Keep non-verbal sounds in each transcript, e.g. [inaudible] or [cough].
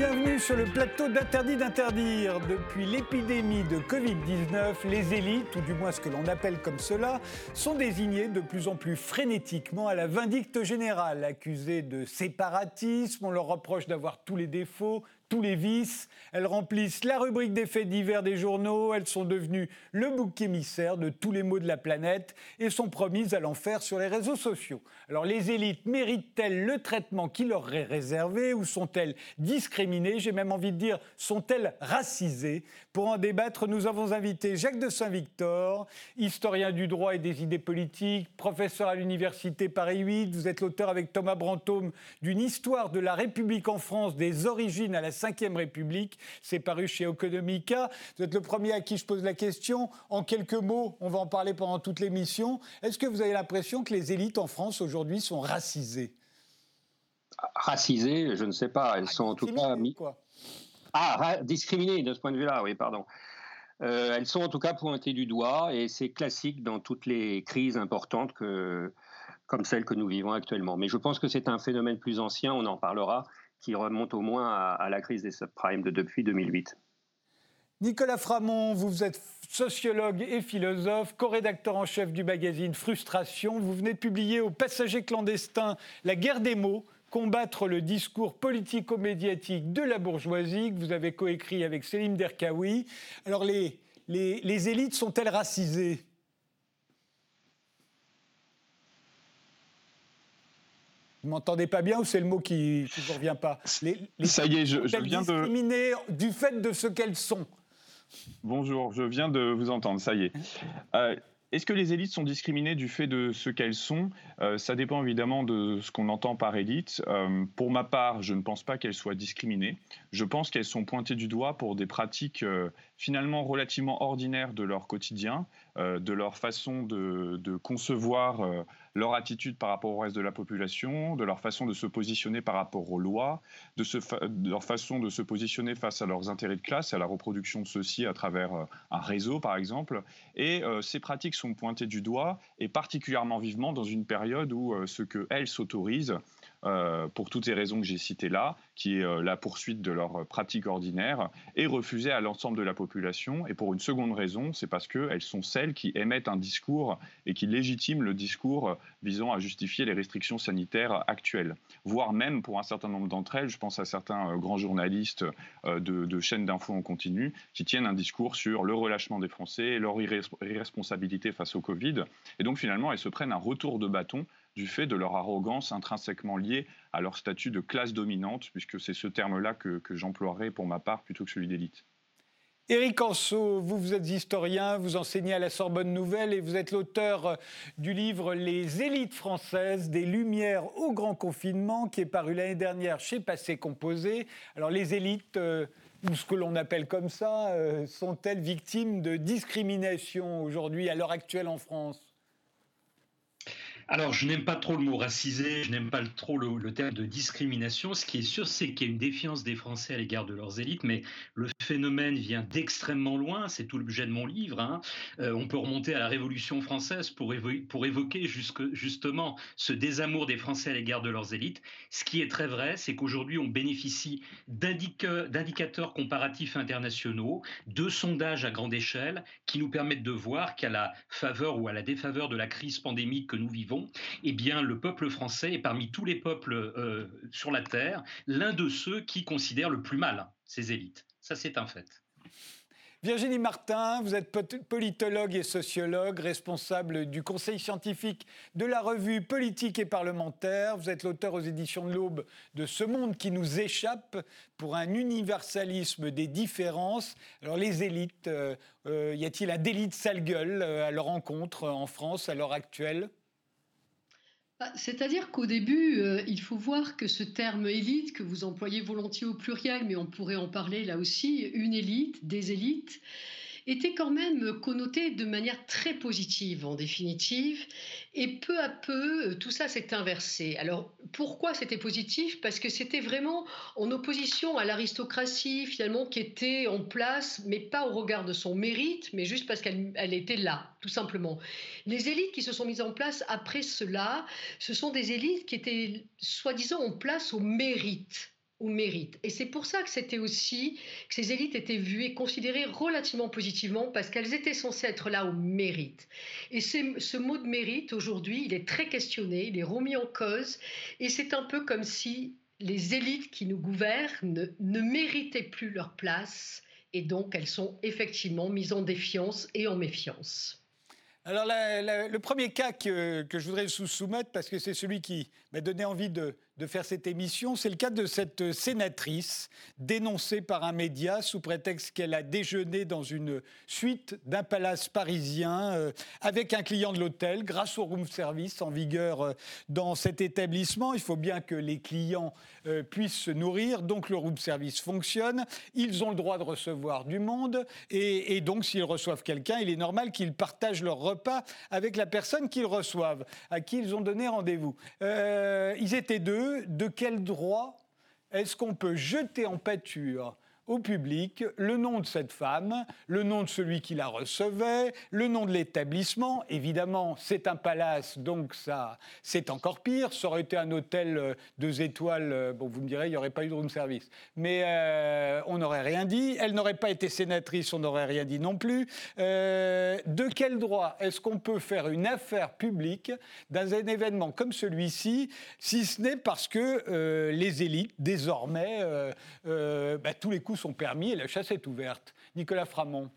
Bienvenue sur le plateau d'Interdit d'interdire. Depuis l'épidémie de Covid-19, les élites, ou du moins ce que l'on appelle comme cela, sont désignées de plus en plus frénétiquement à la vindicte générale. Accusées de séparatisme, on leur reproche d'avoir tous les défauts, tous les vices. Elles remplissent la rubrique des faits divers des journaux. Elles sont devenues le bouc émissaire de tous les maux de la planète et sont promises à l'enfer sur les réseaux sociaux. Alors les élites méritent-elles le traitement qui leur est réservé ou sont-elles discriminées? J'ai même envie de dire, sont-elles racisées? Pour en débattre, nous avons invité Jacques de Saint-Victor, historien du droit et des idées politiques, professeur à l'université Paris 8. Vous êtes l'auteur avec Thomas Brantôme d'une histoire de la République en France des origines à la Ve République. C'est paru chez Economica. Vous êtes le premier à qui je pose la question. En quelques mots, on va en parler pendant toute l'émission. Est-ce que vous avez l'impression que les élites en France aujourd'hui sont racisées? Racisées, je ne sais pas. Elles sont en tout cas mis. Ah, discriminées de ce point de vue-là, oui, pardon. Euh, elles sont en tout cas pointées du doigt et c'est classique dans toutes les crises importantes que, comme celle que nous vivons actuellement. Mais je pense que c'est un phénomène plus ancien, on en parlera, qui remonte au moins à, la crise des subprimes de depuis 2008. Nicolas Framont, vous êtes sociologue et philosophe, co-rédacteur en chef du magazine Frustration. Vous venez de publier au Passager clandestin La guerre des mots, combattre le discours politico-médiatique de la bourgeoisie, que vous avez coécrit avec Selim Derkaoui. Alors les, les, les élites sont-elles racisées? Vous m'entendez pas bien ou c'est le mot qui ne vous revient pas? Ça y est, je, je viens de... du fait de ce qu'elles sont. Bonjour, je viens de vous entendre, ça y est. Euh, est-ce que les élites sont discriminées du fait de ce qu'elles sont? Euh, Ça dépend évidemment de ce qu'on entend par élite. Euh, pour ma part, je ne pense pas qu'elles soient discriminées. Je pense qu'elles sont pointées du doigt pour des pratiques finalement relativement ordinaires de leur quotidien, de leur façon de, concevoir leur attitude par rapport au reste de la population, de leur façon de se positionner par rapport aux lois, de, leur façon de se positionner face à leurs intérêts de classe à la reproduction de ceux-ci à travers euh, un réseau, par exemple. Et euh, ces pratiques sont pointées du doigt, et particulièrement vivement dans une période où euh, ce qu'elles s'autorisent euh, pour toutes ces raisons que j'ai citées là, qui est euh, la poursuite de leur pratique ordinaire, est refusée à l'ensemble de la population. Et pour une seconde raison, c'est parce qu'elles sont celles qui émettent un discours et qui légitiment le discours visant à justifier les restrictions sanitaires actuelles. Voire même pour un certain nombre d'entre elles, je pense à certains euh, grands journalistes de, de chaînes d'infos en continu, qui tiennent un discours sur le relâchement des Français, leur irresponsabilité face au Covid. Et donc finalement, elles se prennent un retour de bâton du fait de leur arrogance intrinsèquement liée à leur statut de classe dominante, puisque c'est ce terme-là que, j'emploierai pour ma part plutôt que celui d'élite. Éric Anceau, vous, vous êtes historien, vous enseignez à la Sorbonne Nouvelle et vous êtes l'auteur du livre Les élites françaises, des Lumières au grand confinement, qui est paru l'année dernière chez Passé Composé. Alors les élites, euh, ou ce que l'on appelle comme ça, euh, sont-elles victimes de discrimination aujourd'hui, à l'heure actuelle en France? Alors, je n'aime pas trop le mot racisé, je n'aime pas trop le, terme de discrimination. Ce qui est sûr, c'est qu'il y a une défiance des Français à l'égard de leurs élites, mais le phénomène vient d'extrêmement loin. C'est tout l'objet de mon livre. Hein. Euh, on peut remonter à la Révolution française pour, pour évoquer justement ce désamour des Français à l'égard de leurs élites. Ce qui est très vrai, c'est qu'aujourd'hui, on bénéficie d'indicateurs comparatifs internationaux, de sondages à grande échelle, qui nous permettent de voir qu'à la faveur ou à la défaveur de la crise pandémique que nous vivons, eh bien, le peuple français est parmi tous les peuples euh, sur la Terre l'un de ceux qui considèrent le plus mal ces élites. Ça, c'est un fait. Virginie Martin, vous êtes politologue et sociologue, responsable du conseil scientifique de la revue Politique et parlementaire. Vous êtes l'auteur aux éditions de l'Aube de Ce monde qui nous échappe pour un universalisme des différences. Alors les élites, euh, euh, y a-t-il un délit de sale gueule à leur rencontre en France à l'heure actuelle? C'est-à-dire qu'au début, euh, il faut voir que ce terme élite, que vous employez volontiers au pluriel, mais on pourrait en parler là aussi, une élite, des élites, était quand même connoté de manière très positive en définitive. Et peu à peu, euh, tout ça s'est inversé. Alors pourquoi c'était positif? Parce que c'était vraiment en opposition à l'aristocratie finalement qui était en place, mais pas au regard de son mérite, mais juste parce qu'elle était là, tout simplement. Les élites qui se sont mises en place après cela, ce sont des élites qui étaient soi-disant en place au mérite au mérite. Et c'est pour ça que c'était aussi que ces élites étaient vues et considérées relativement positivement parce qu'elles étaient censées être là au mérite. Et ce mot de mérite, aujourd'hui, il est très questionné, il est remis en cause. Et c'est un peu comme si les élites qui nous gouvernent ne méritaient plus leur place. Et donc, elles sont effectivement mises en défiance et en méfiance. Alors, le premier cas que, que je voudrais soumettre, parce que c'est celui qui m'a donné envie de, faire cette émission, c'est le cas de cette sénatrice dénoncée par un média sous prétexte qu'elle a déjeuné dans une suite d'un palace parisien euh, avec un client de l'hôtel grâce au room service en vigueur euh, dans cet établissement. Il faut bien que les clients euh, puissent se nourrir, donc le room service fonctionne. Ils ont le droit de recevoir du monde et donc s'ils reçoivent quelqu'un, il est normal qu'ils partagent leur repas avec la personne qu'ils reçoivent, à qui ils ont donné rendez-vous. Ils étaient deux. De quel droit est-ce qu'on peut jeter en pâture au public le nom de cette femme, le nom de celui qui la recevait, le nom de l'établissement. Évidemment, c'est un palace, donc ça, c'est encore pire. Ça aurait été un hôtel euh, deux étoiles, euh, bon, vous me direz, il n'y aurait pas eu de room service. Mais euh, on n'aurait rien dit. Elle n'aurait pas été sénatrice, on n'aurait rien dit non plus. de quel droit est-ce qu'on peut faire une affaire publique dans un événement comme celui-ci, si ce n'est parce que les élites, désormais, bah, tous les coups sont permis et la chasse est ouverte. Nicolas Framont.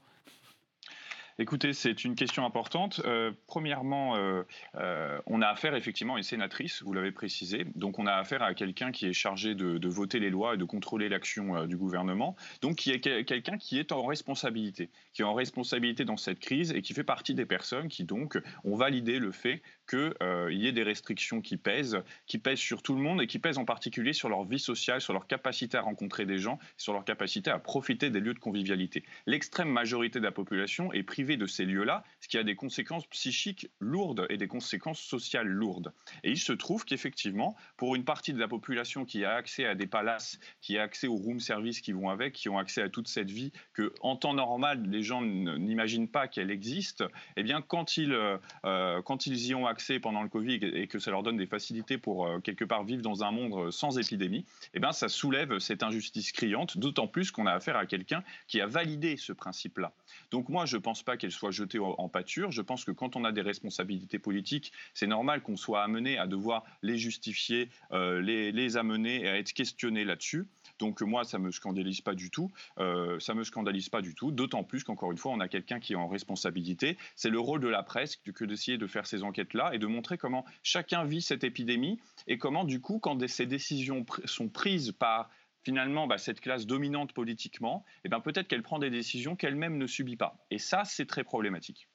Écoutez, c'est une question importante. Euh, premièrement, euh, euh, on a affaire effectivement à une sénatrice, vous l'avez précisé. Donc on a affaire à quelqu'un qui est chargé de, voter les lois et de contrôler l'action du gouvernement. Donc qui est quelqu'un qui est en responsabilité, qui est en responsabilité dans cette crise et qui fait partie des personnes qui donc ont validé le fait qu'il y ait des restrictions qui pèsent, qui pèsent sur tout le monde et qui pèsent en particulier sur leur vie sociale, sur leur capacité à rencontrer des gens, sur leur capacité à profiter des lieux de convivialité. L'extrême majorité de la population est privée de ces lieux-là, ce qui a des conséquences psychiques lourdes et des conséquences sociales lourdes. Et il se trouve qu'effectivement, pour une partie de la population qui a accès à des palaces, qui a accès aux room service qui vont avec, qui ont accès à toute cette vie que en temps normal les gens n'imaginent pas qu'elle existe, eh bien quand ils, euh, euh, quand ils y ont accès pendant le Covid et que ça leur donne des facilités pour euh, quelque part vivre dans un monde sans épidémie, eh bien ça soulève cette injustice criante, d'autant plus qu'on a affaire à quelqu'un qui a validé ce principe-là. Donc moi je pense pas qu'elle soit jetée en pâture. Je pense que quand on a des responsabilités politiques, c'est normal qu'on soit amené à devoir les justifier, euh, les, amener et à être questionné là-dessus. Donc moi, ça me scandalise pas du tout. Euh, ça me scandalise pas du tout. D'autant plus qu'encore une fois, on a quelqu'un qui est en responsabilité. C'est le rôle de la presse que d'essayer de faire ces enquêtes-là et de montrer comment chacun vit cette épidémie et comment du coup, quand ces décisions sont prises par finalement, bah, cette classe dominante politiquement, eh ben, peut-être qu'elle prend des décisions qu'elle-même ne subit pas. Et ça, c'est très problématique.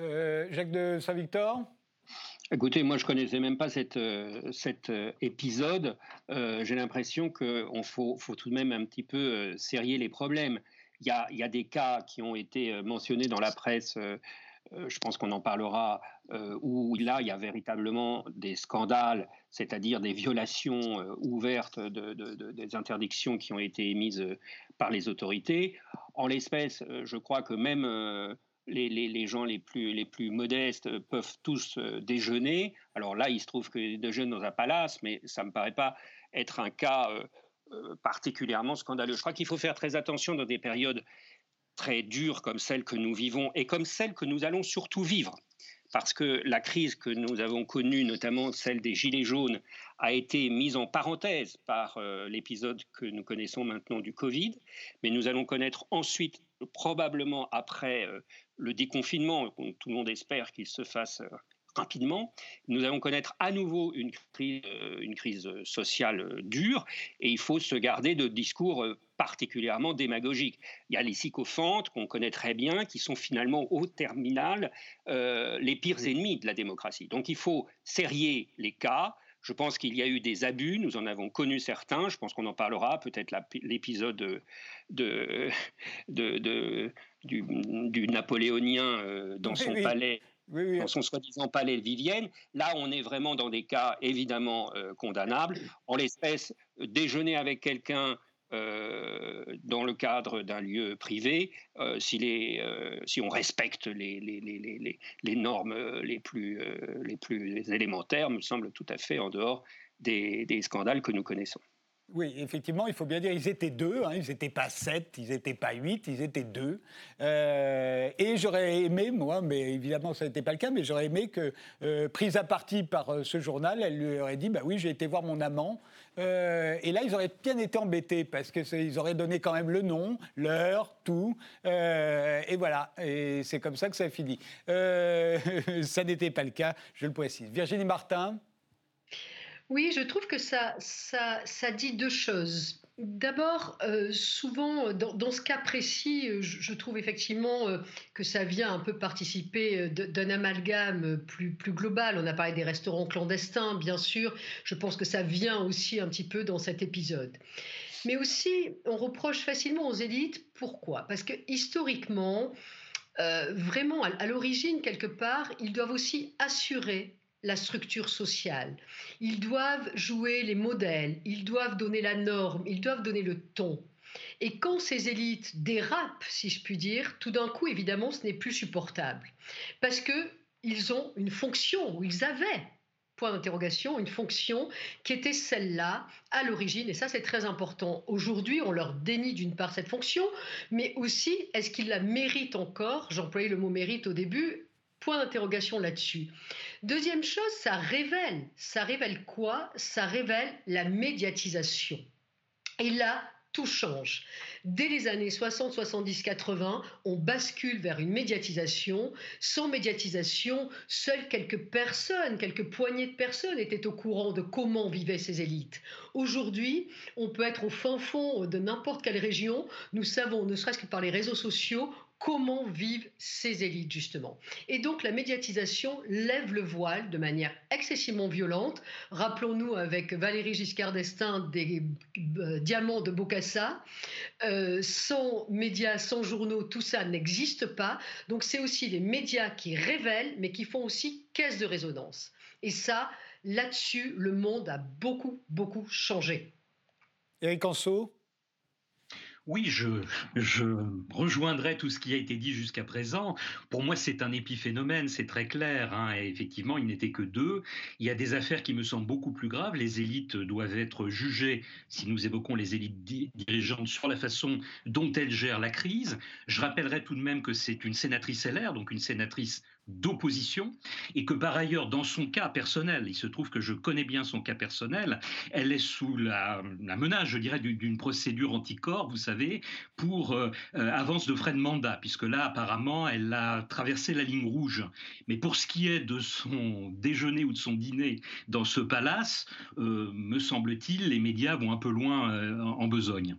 Euh, Jacques de Saint-Victor? Écoutez, moi je connaissais même pas cet euh, cet euh, épisode. J'ai l'impression qu'il faut, faut, tout de même un petit peu serrer les problèmes. Il y, a, il y a, des cas qui ont été mentionnés dans la presse euh, je pense qu'on en parlera, euh, où là, il y a véritablement des scandales, c'est-à-dire des violations euh, ouvertes des interdictions qui ont été émises par les autorités. En l'espèce, je crois que même les, gens les plus, les plus modestes peuvent tous déjeuner. Alors là, il se trouve que déjeunent dans un palace, mais ça ne me paraît pas être un cas particulièrement scandaleux. Je crois qu'il faut faire très attention dans des périodes très dure comme celle que nous vivons et comme celle que nous allons surtout vivre. Parce que la crise que nous avons connue, notamment celle des Gilets jaunes, a été mise en parenthèse par euh, l'épisode que nous connaissons maintenant du Covid. Mais nous allons connaître ensuite, probablement après euh, le déconfinement, tout le monde espère qu'il se fasse euh, rapidement, nous allons connaître à nouveau une crise, une crise sociale dure et il faut se garder de discours particulièrement démagogiques. Il y a les sycophantes qu'on connaît très bien, qui sont finalement au terminal euh, les pires ennemis de la démocratie. Donc il faut serrer les cas. Je pense qu'il y a eu des abus, nous en avons connu certains, je pense qu'on en parlera, peut-être l'épisode de, de, [laughs] du, napoléonien euh, dans son palais. Dans son soi-disant palais de Vivienne. Là, on est vraiment dans des cas évidemment euh, condamnables. En l'espèce, déjeuner avec quelqu'un euh, dans le cadre d'un lieu privé, euh, si, on respecte les, normes les plus, élémentaires, me semble tout à fait en dehors des scandales que nous connaissons. Oui, effectivement, il faut bien dire, ils étaient deux, hein, ils n'étaient pas sept, ils n'étaient pas huit, ils étaient deux. Euh, et j'aurais aimé, moi, mais évidemment ça n'était pas le cas, mais j'aurais aimé que, euh, prise à partie par euh, ce journal, elle lui aurait dit, bah oui, j'ai été voir mon amant. et là, ils auraient bien été embêtés parce qu'ils auraient donné quand même le nom, l'heure, tout. et voilà, et c'est comme ça que ça a fini. [laughs] ça n'était pas le cas, je le précise. Virginie Martin oui, je trouve que ça, ça, ça dit deux choses. D'abord, euh, souvent, dans, ce cas précis, euh, je, trouve effectivement euh, que ça vient un peu participer d'un amalgame plus global. On a parlé des restaurants clandestins, bien sûr. Je pense que ça vient aussi un petit peu dans cet épisode. Mais aussi, on reproche facilement aux élites. Pourquoi? Parce que historiquement, vraiment, à l'origine, quelque part, ils doivent aussi assurer la structure sociale. Ils doivent jouer les modèles, ils doivent donner la norme, ils doivent donner le ton. Et quand ces élites dérapent, si je puis dire, tout d'un coup, évidemment, ce n'est plus supportable. Parce qu'ils ont une fonction, ou ils avaient, point d'interrogation, une fonction qui était celle-là à l'origine, et ça c'est très important. Aujourd'hui, on leur dénie d'une part cette fonction, mais aussi, est-ce qu'ils la méritent encore? J'employais le mot mérite au début, Point d'interrogation là-dessus. Deuxième chose, ça révèle. Ça révèle quoi? Ça révèle la médiatisation. Et là, tout change. Dès les années 60, 70, 80, on bascule vers une médiatisation. Sans médiatisation, seules quelques personnes, quelques poignées de personnes étaient au courant de comment vivaient ces élites. Aujourd'hui, on peut être au fin fond de n'importe quelle région. Nous savons, ne serait-ce que par les réseaux sociaux, comment vivent ces élites justement. Et donc la médiatisation lève le voile de manière excessivement violente. Rappelons-nous avec Valérie Giscard d'Estaing des euh, diamants de Bocassa. Euh, sans médias, sans journaux, tout ça n'existe pas. Donc c'est aussi les médias qui révèlent, mais qui font aussi caisse de résonance. Et ça, là-dessus, le monde a beaucoup, beaucoup changé. Eric Anso oui, je, rejoindrai tout ce qui a été dit jusqu'à présent. Pour moi, c'est un épiphénomène, c'est très clair. Hein. effectivement, il n'était que deux. Il y a des affaires qui me semblent beaucoup plus graves. Les élites doivent être jugées, si nous évoquons les élites dirigeantes, sur la façon dont elles gèrent la crise. Je rappellerai tout de même que c'est une sénatrice LR, donc une sénatrice d'opposition et que par ailleurs, dans son cas personnel, il se trouve que je connais bien son cas personnel, elle est sous la, menace, je dirais, d'une procédure anticorps, vous savez, pour euh, euh, avance de frais de mandat, puisque là, apparemment, elle a traversé la ligne rouge. Mais pour ce qui est de son déjeuner ou de son dîner dans ce palace, euh, me semble-t-il, les médias vont un peu loin en besogne.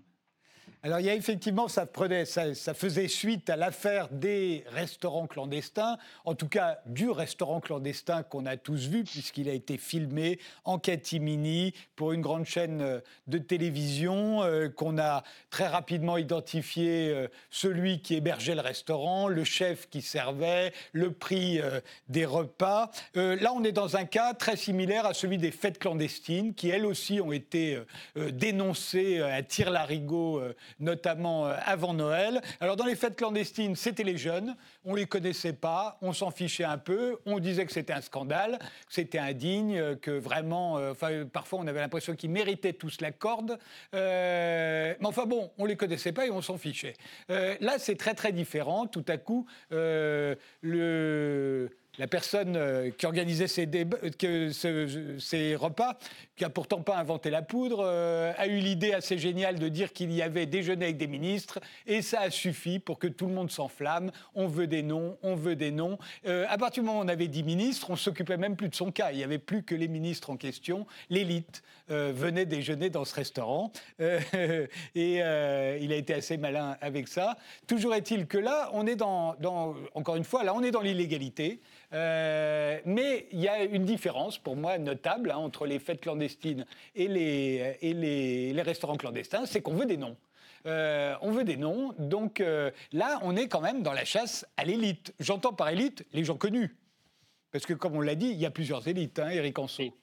Alors il y a effectivement, ça, prenait, ça, faisait suite à l'affaire des restaurants clandestins, en tout cas du restaurant clandestin qu'on a tous vu, puisqu'il a été filmé en catimini pour une grande chaîne euh, de télévision, euh, qu'on a très rapidement identifié euh, celui qui hébergeait le restaurant, le chef qui servait, le prix des repas. là, on est dans un cas très similaire à celui des fêtes clandestines, qui elles aussi ont été dénoncées à tir-larigot notamment euh, avant Noël. Alors dans les fêtes clandestines, c'était les jeunes, on les connaissait pas, on s'en fichait un peu, on disait que c'était un scandale, que c'était indigne, que vraiment, euh, enfin parfois on avait l'impression qu'ils méritaient tous la corde, euh, mais enfin bon, on les connaissait pas et on s'en fichait. là, c'est très très différent. Tout à coup, le la personne euh, qui organisait ces, ces, repas, qui a pourtant pas inventé la poudre, euh, a eu l'idée assez géniale de dire qu'il y avait déjeuner avec des ministres, et ça a suffi pour que tout le monde s'enflamme. On veut des noms, on veut des noms. Euh, à partir du moment où on avait dix ministres, on s'occupait même plus de son cas. Il n'y avait plus que les ministres en question. L'élite venait déjeuner dans ce restaurant, [laughs] et il a été assez malin avec ça. Toujours est-il que là, on est dans, encore une fois, là, on est dans l'illégalité. Euh, mais il y a une différence, pour moi, notable hein, entre les fêtes clandestines et les, restaurants clandestins, c'est qu'on veut des noms. Euh, on veut des noms, donc euh, là, on est quand même dans la chasse à l'élite. J'entends par élite les gens connus. Parce que, comme on l'a dit, il y a plusieurs élites, hein, Eric Anso.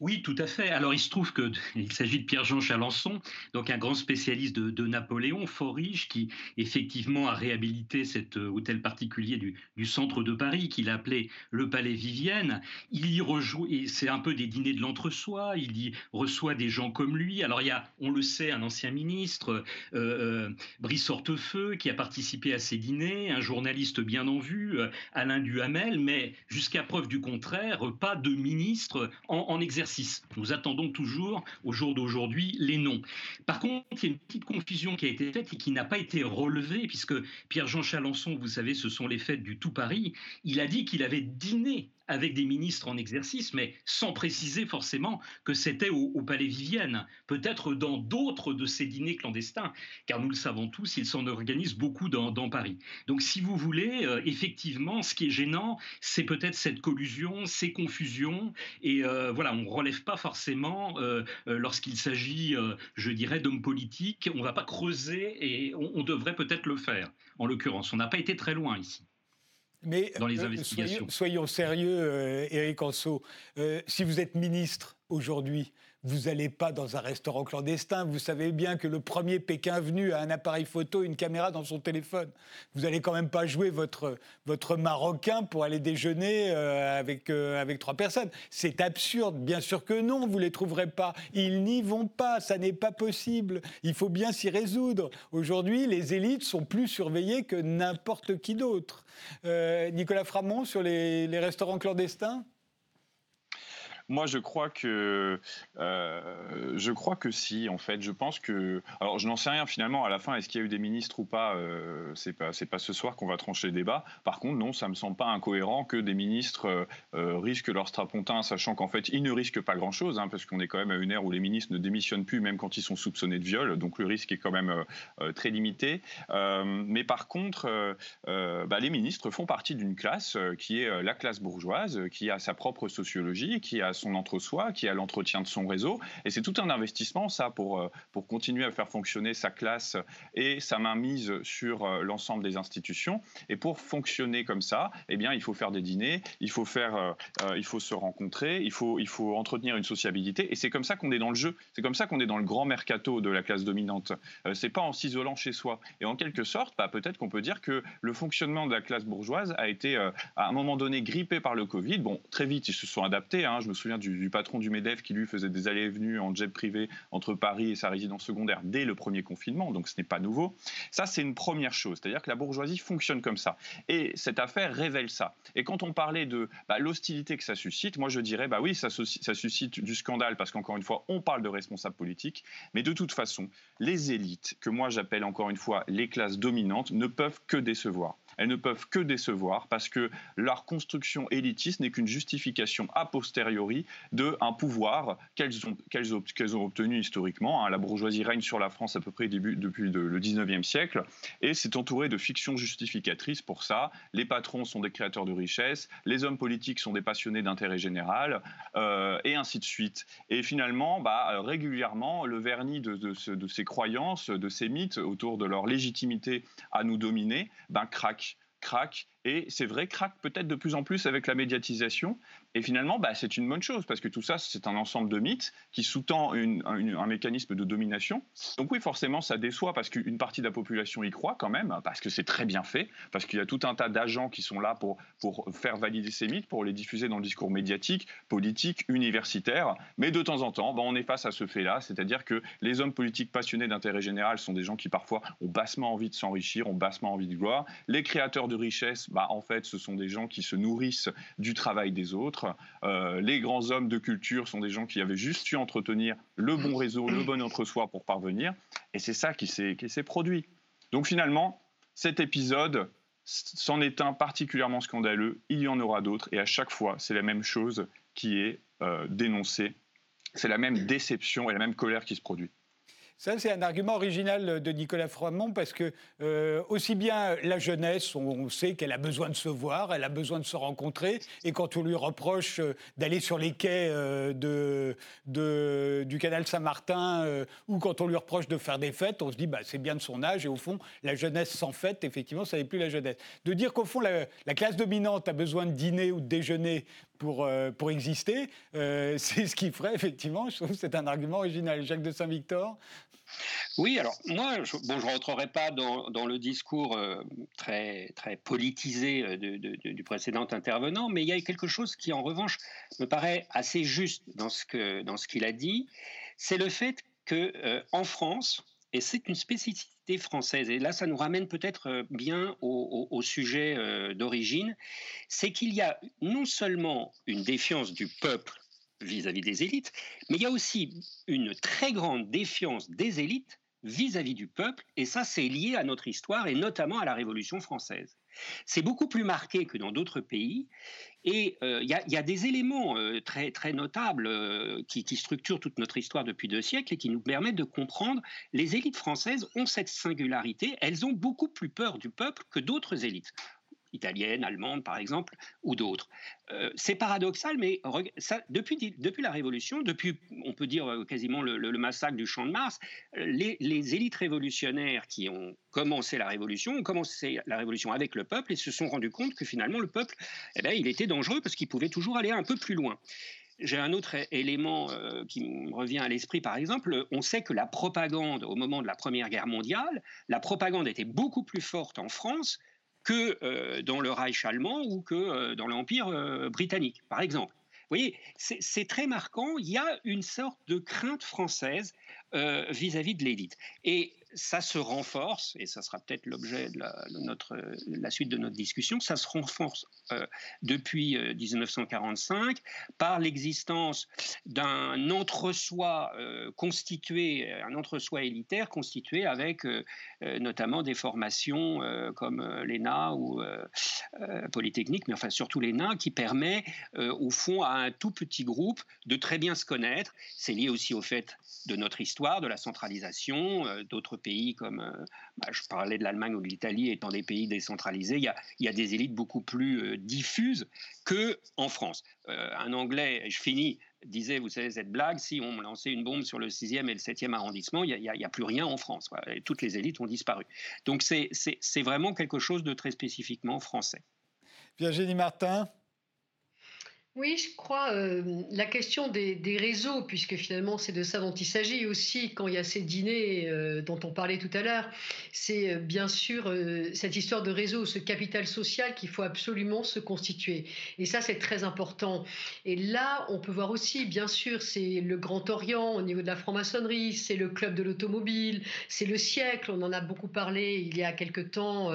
Oui, tout à fait. Alors, il se trouve qu'il [laughs] s'agit de Pierre-Jean Chalençon, donc un grand spécialiste de, Napoléon, fort riche, qui effectivement a réhabilité cet euh, hôtel particulier du, centre de Paris, qu'il appelait le Palais Vivienne. Il y rejoue, c'est un peu des dîners de l'entre-soi, il y reçoit des gens comme lui. Alors, il y a, on le sait, un ancien ministre, euh, euh, Brice Hortefeux, qui a participé à ces dîners, un journaliste bien en vue, Alain Duhamel, mais jusqu'à preuve du contraire, pas de ministre en, en exercice nous attendons toujours, au jour d'aujourd'hui, les noms. Par contre, il y a une petite confusion qui a été faite et qui n'a pas été relevée, puisque Pierre-Jean Chalençon, vous savez, ce sont les fêtes du tout Paris, il a dit qu'il avait dîné avec des ministres en exercice, mais sans préciser forcément que c'était au, Palais Vivienne, peut-être dans d'autres de ces dîners clandestins, car nous le savons tous, il s'en organise beaucoup dans, Paris. Donc si vous voulez, euh, effectivement, ce qui est gênant, c'est peut-être cette collusion, ces confusions, et euh, voilà, on ne relève pas forcément euh, lorsqu'il s'agit, je dirais, d'hommes politiques, on ne va pas creuser, et on devrait peut-être le faire, en l'occurrence. On n'a pas été très loin ici. Mais dans les euh, investigations. Soyons, sérieux, euh, Éric Anso. Euh, si vous êtes ministre aujourd'hui, vous n'allez pas dans un restaurant clandestin. Vous savez bien que le premier Pékin venu a un appareil photo, une caméra dans son téléphone. Vous n'allez quand même pas jouer votre, votre Marocain pour aller déjeuner avec, avec trois personnes. C'est absurde. Bien sûr que non, vous ne les trouverez pas. Ils n'y vont pas. Ça n'est pas possible. Il faut bien s'y résoudre. Aujourd'hui, les élites sont plus surveillées que n'importe qui d'autre. Euh, Nicolas Framont sur les restaurants clandestins? Moi, je crois que euh, je crois que si. En fait, je pense que. Alors, je n'en sais rien finalement. À la fin, est-ce qu'il y a eu des ministres ou pas euh, C'est pas c'est pas ce soir qu'on va trancher le débat. Par contre, non, ça me semble pas incohérent que des ministres euh, risquent leur strapontin, sachant qu'en fait, ils ne risquent pas grand-chose, hein, parce qu'on est quand même à une ère où les ministres ne démissionnent plus, même quand ils sont soupçonnés de viol. Donc, le risque est quand même très limité. mais par contre, bah, les ministres font partie d'une classe qui est la classe bourgeoise, qui a sa propre sociologie, qui a son entre-soi, qui a l'entretien de son réseau. Et c'est tout un investissement, ça, pour, euh, pour continuer à faire fonctionner sa classe et sa mainmise sur euh, l'ensemble des institutions. Et pour fonctionner comme ça, eh bien, il faut faire des dîners, il faut, faire, euh, il faut se rencontrer, il faut, il faut entretenir une sociabilité. Et c'est comme ça qu'on est dans le jeu. C'est comme ça qu'on est dans le grand mercato de la classe dominante. c'est pas en s'isolant chez soi. Et en quelque sorte, bah, peut-être qu'on peut dire que le fonctionnement de la classe bourgeoise a été, à un moment donné, grippé par le Covid. Bon, très vite, ils se sont adaptés. Hein. Je me souviens du, patron du MEDEF qui lui faisait des allées et venues en jet privé entre Paris et sa résidence secondaire dès le premier confinement, donc ce n'est pas nouveau. Ça, c'est une première chose, c'est-à-dire que la bourgeoisie fonctionne comme ça. Et cette affaire révèle ça. Et quand on parlait de bah, l'hostilité que ça suscite, moi je dirais, bah oui, ça suscite du scandale parce qu'encore une fois, on parle de responsables politiques, mais de toute façon, les élites, que moi j'appelle encore une fois les classes dominantes, ne peuvent que décevoir elles ne peuvent que décevoir parce que leur construction élitiste n'est qu'une justification a posteriori d'un pouvoir qu'elles ont, qu'elles ont, obtenu historiquement. Hein. La bourgeoisie règne sur la France à peu près depuis le 19e siècle et c'est entouré de fictions justificatrices pour ça. Les patrons sont des créateurs de richesses, les hommes politiques sont des passionnés d'intérêt général euh, et ainsi de suite. Et finalement, bah, régulièrement, le vernis de, de, ces croyances, de ces mythes autour de leur légitimité à nous dominer, ben, craque craque. Et c'est vrai, craque peut-être de plus en plus avec la médiatisation, et finalement, bah, c'est une bonne chose, parce que tout ça, c'est un ensemble de mythes qui sous-tend un, mécanisme de domination. Donc oui, forcément, ça déçoit, parce qu'une partie de la population y croit quand même, parce que c'est très bien fait, parce qu'il y a tout un tas d'agents qui sont là pour, pour faire valider ces mythes, pour les diffuser dans le discours médiatique, politique, universitaire. Mais de temps en temps, bah, on est face à ce fait-là, c'est-à-dire que les hommes politiques passionnés d'intérêt général sont des gens qui parfois ont bassement envie de s'enrichir, ont bassement envie de gloire. Les créateurs de richesse, bah, en fait, ce sont des gens qui se nourrissent du travail des autres. Euh, les grands hommes de culture sont des gens qui avaient juste su entretenir le bon réseau, le bon entre-soi pour parvenir. Et c'est ça qui s'est produit. Donc finalement, cet épisode, c'en est un particulièrement scandaleux. Il y en aura d'autres. Et à chaque fois, c'est la même chose qui est euh, dénoncée. C'est la même déception et la même colère qui se produit. Ça, c'est un argument original de Nicolas Froimont parce que euh, aussi bien la jeunesse, on sait qu'elle a besoin de se voir, elle a besoin de se rencontrer, et quand on lui reproche euh, d'aller sur les quais euh, de, du canal Saint-Martin ou quand on lui reproche de faire des fêtes, on se dit bah, c'est bien de son âge, et au fond, la jeunesse sans fête, effectivement, ça n'est plus la jeunesse. De dire qu'au fond, la, classe dominante a besoin de dîner ou de déjeuner pour, pour exister, [laughs] c'est ce qui ferait, effectivement, je trouve que c'est un argument original. Jacques de Saint-Victor? Oui, alors moi, je, bon, je rentrerai pas dans, le discours euh, très, très politisé euh, du précédent intervenant, mais il y a quelque chose qui, en revanche, me paraît assez juste dans ce que dans qu'il a dit, c'est le fait que euh, en France, et c'est une spécificité française, et là, ça nous ramène peut-être bien au sujet d'origine, c'est qu'il y a non seulement une défiance du peuple vis-à-vis des élites, mais il y a aussi une très grande défiance des élites vis-à-vis du peuple, et ça c'est lié à notre histoire et notamment à la Révolution française. C'est beaucoup plus marqué que dans d'autres pays, et euh, il y, a des éléments euh, très, très notables euh, qui, qui, structurent toute notre histoire depuis deux siècles et qui nous permettent de comprendre les élites françaises ont cette singularité, elles ont beaucoup plus peur du peuple que d'autres élites italienne, allemande par exemple, ou d'autres. Euh, c'est paradoxal, mais depuis, la Révolution, depuis, on peut dire euh, quasiment le, massacre du Champ de Mars, les, élites révolutionnaires qui ont commencé la Révolution ont commencé la Révolution avec le peuple et se sont rendus compte que finalement le peuple, eh ben, il était dangereux parce qu'il pouvait toujours aller un peu plus loin. J'ai un autre élément euh, qui me revient à l'esprit, par exemple. On sait que la propagande, au moment de la Première Guerre mondiale, la propagande était beaucoup plus forte en France que euh, dans le Reich allemand ou que euh, dans l'Empire euh, britannique, par exemple. Vous voyez, c'est très marquant. Il y a une sorte de crainte française vis-à-vis -vis de l'élite. Et ça se renforce, et ça sera peut-être l'objet de, la, suite de notre discussion, ça se renforce euh, depuis 1945 euh, par l'existence d'un entre-soi euh, constitué, un entre-soi élitaire constitué avec notamment des formations comme l'ENA ou Polytechnique, mais enfin surtout l'ENA, qui permet au fond à un tout petit groupe de très bien se connaître. C'est lié aussi au fait de notre histoire, de la centralisation, d'autres pays comme, euh, bah, je parlais de l'Allemagne ou de l'Italie étant des pays décentralisés, il y a, des élites beaucoup plus euh, diffuses que en France. Euh, un Anglais, je finis, disait, vous savez, cette blague, si on lançait une bombe sur le 6e et le 7e arrondissement, il n'y a, plus rien en France. toutes les élites ont disparu. Donc c'est vraiment quelque chose de très spécifiquement français. Virginie Martin oui, je crois euh, la question des, réseaux, puisque finalement c'est de ça dont il s'agit aussi quand il y a ces dîners euh, dont on parlait tout à l'heure, c'est euh, bien sûr cette histoire de réseau, ce capital social qu'il faut absolument se constituer. Et ça c'est très important. Et là, on peut voir aussi, bien sûr, c'est le Grand Orient au niveau de la franc-maçonnerie, c'est le club de l'automobile, c'est le siècle, on en a beaucoup parlé il y a quelque temps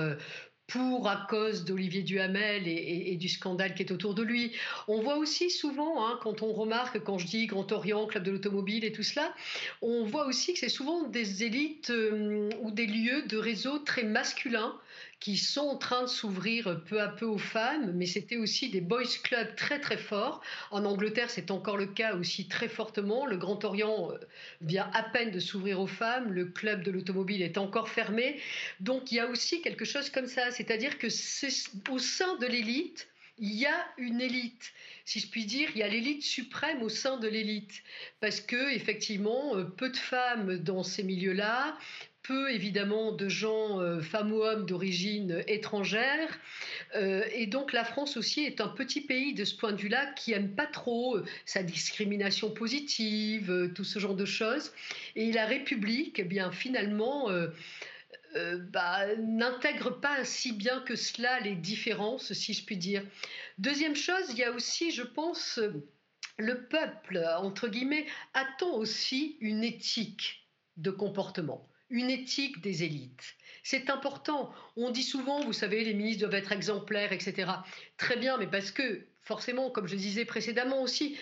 pour à cause d'Olivier Duhamel et, du scandale qui est autour de lui. On voit aussi souvent, hein, quand on remarque, quand je dis Grand Orient, Club de l'automobile et tout cela, on voit aussi que c'est souvent des élites euh, ou des lieux de réseau très masculins qui sont en train de s'ouvrir peu à peu aux femmes, mais c'était aussi des boys clubs très très forts. En Angleterre, c'est encore le cas aussi très fortement. Le Grand Orient euh, vient à peine de s'ouvrir aux femmes, le club de l'automobile est encore fermé. Donc il y a aussi quelque chose comme ça, c'est-à-dire que au sein de l'élite, il y a une élite. Si je puis dire, il y a l'élite suprême au sein de l'élite. Parce que, effectivement, euh, peu de femmes dans ces milieux-là, peu évidemment de gens, euh, femmes ou hommes d'origine étrangère. Euh, et donc la France aussi est un petit pays de ce point de vue-là qui aime pas trop euh, sa discrimination positive, tout ce genre de choses. Et la République, eh bien finalement. Bah, n'intègre pas si bien que cela les différences, si je puis dire. Deuxième chose, il y a aussi, je pense, le peuple, entre guillemets, attend aussi une éthique de comportement une éthique des élites. C'est important. On dit souvent, vous savez, les ministres doivent être exemplaires, etc. Très bien, mais parce que forcément, comme je disais précédemment aussi,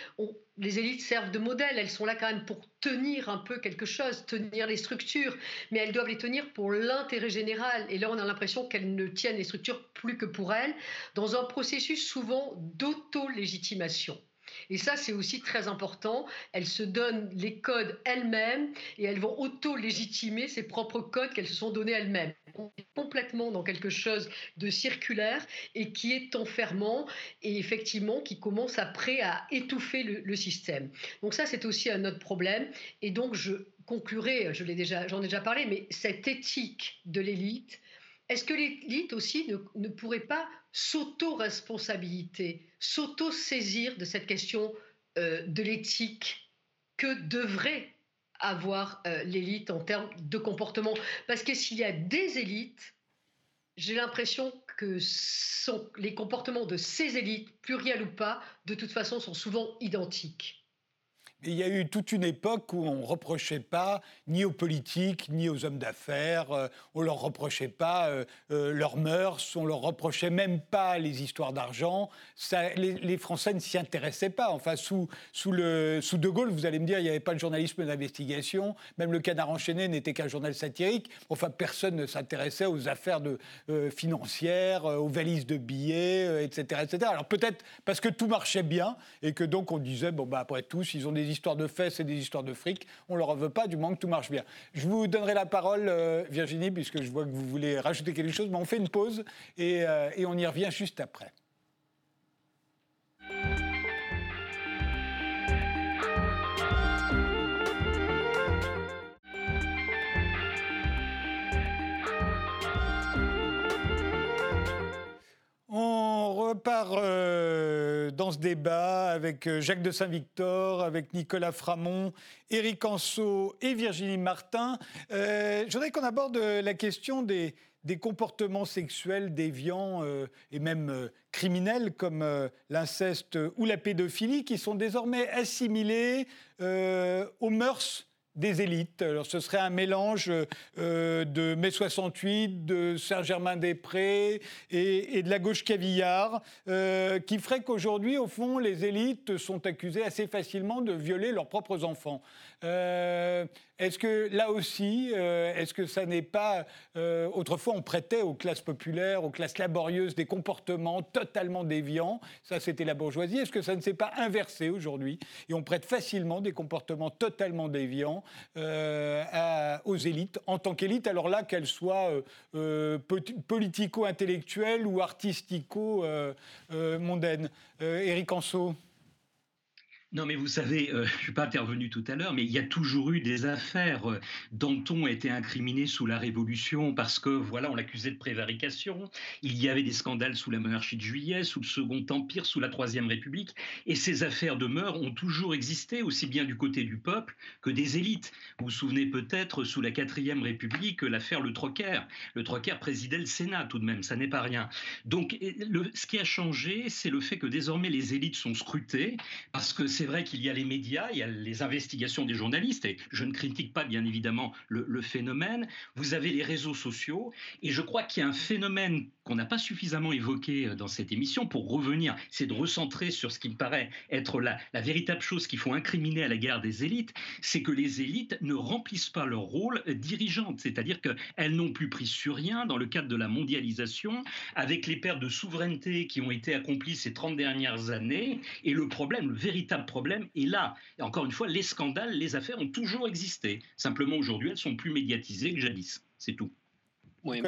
les élites servent de modèle. Elles sont là quand même pour tenir un peu quelque chose, tenir les structures, mais elles doivent les tenir pour l'intérêt général. Et là, on a l'impression qu'elles ne tiennent les structures plus que pour elles, dans un processus souvent d'auto-légitimation. Et ça, c'est aussi très important. Elles se donnent les codes elles-mêmes et elles vont auto-légitimer ces propres codes qu'elles se sont donnés elles-mêmes. On est complètement dans quelque chose de circulaire et qui est enfermant et effectivement qui commence après à étouffer le, le système. Donc ça, c'est aussi un autre problème. Et donc, je conclurai, je l'ai déjà, j'en ai déjà parlé, mais cette éthique de l'élite, est-ce que l'élite aussi ne, pourrait pas s'auto-responsabilité, s'auto-saisir de cette question euh, de l'éthique que devrait avoir euh, l'élite en termes de comportement. Parce que s'il y a des élites, j'ai l'impression que les comportements de ces élites, plurielles ou pas, de toute façon, sont souvent identiques il y a eu toute une époque où on ne reprochait pas ni aux politiques, ni aux hommes d'affaires, euh, on ne leur reprochait pas euh, euh, leurs mœurs, on ne leur reprochait même pas les histoires d'argent. Les, Français ne s'y intéressaient pas. Enfin, sous, sous, le, sous De Gaulle, vous allez me dire, il n'y avait pas de journalisme d'investigation, même le Canard enchaîné n'était qu'un journal satirique. Enfin, personne ne s'intéressait aux affaires de, financières, aux valises de billets, etc., etc. Alors peut-être parce que tout marchait bien et que donc on disait, bon, bah, après tout, s'ils ont des histoires de fesses et des histoires de fric. On leur veut pas, du moment que tout marche bien. Je vous donnerai la parole, euh, Virginie, puisque je vois que vous voulez rajouter quelque chose, mais on fait une pause et, euh, et on y revient juste après. Repart euh, dans ce débat avec euh, Jacques de Saint-Victor, avec Nicolas Framont, Éric Anceau et Virginie Martin. Euh, je voudrais qu'on aborde la question des, comportements sexuels déviants et même criminels comme l'inceste ou la pédophilie qui sont désormais assimilés aux mœurs des élites. Alors ce serait un mélange euh, de mai 68, de Saint-Germain-des-Prés et, de la gauche cavillard, euh, qui ferait qu'aujourd'hui, au fond, les élites sont accusées assez facilement de violer leurs propres enfants. Euh, est-ce que là aussi, est-ce que ça n'est pas... Autrefois, on prêtait aux classes populaires, aux classes laborieuses des comportements totalement déviants? Ça, c'était la bourgeoisie. Est-ce que ça ne s'est pas inversé aujourd'hui? Et on prête facilement des comportements totalement déviants aux élites, en tant qu'élites, alors là, qu'elles soient politico-intellectuelles ou artistico-mondaines. Éric Anceau non, mais vous savez, euh, je ne suis pas intervenu tout à l'heure, mais il y a toujours eu des affaires. Euh, Danton a été incriminé sous la Révolution parce que, voilà, on l'accusait de prévarication. Il y avait des scandales sous la monarchie de Juillet, sous le Second Empire, sous la Troisième République. Et ces affaires de mœurs ont toujours existé, aussi bien du côté du peuple que des élites. Vous vous souvenez peut-être, sous la Quatrième République, l'affaire Le Troquer. Le Troquer présidait le Sénat, tout de même, ça n'est pas rien. Donc, ce qui a changé, c'est le fait que désormais les élites sont scrutées parce que c'est vrai qu'il y a les médias, il y a les investigations des journalistes, et je ne critique pas bien évidemment le, phénomène. Vous avez les réseaux sociaux, et je crois qu'il y a un phénomène qu'on n'a pas suffisamment évoqué euh, dans cette émission pour revenir, c'est de recentrer sur ce qui me paraît être la, la véritable chose qu'il faut incriminer à la guerre des élites, c'est que les élites ne remplissent pas leur rôle dirigeante, c'est-à-dire qu'elles n'ont plus pris sur rien dans le cadre de la mondialisation, avec les pertes de souveraineté qui ont été accomplies ces 30 dernières années, et le problème, le véritable problème est là. Et encore une fois, les scandales, les affaires ont toujours existé. Simplement, aujourd'hui, elles sont plus médiatisées que jadis. C'est tout. Oui,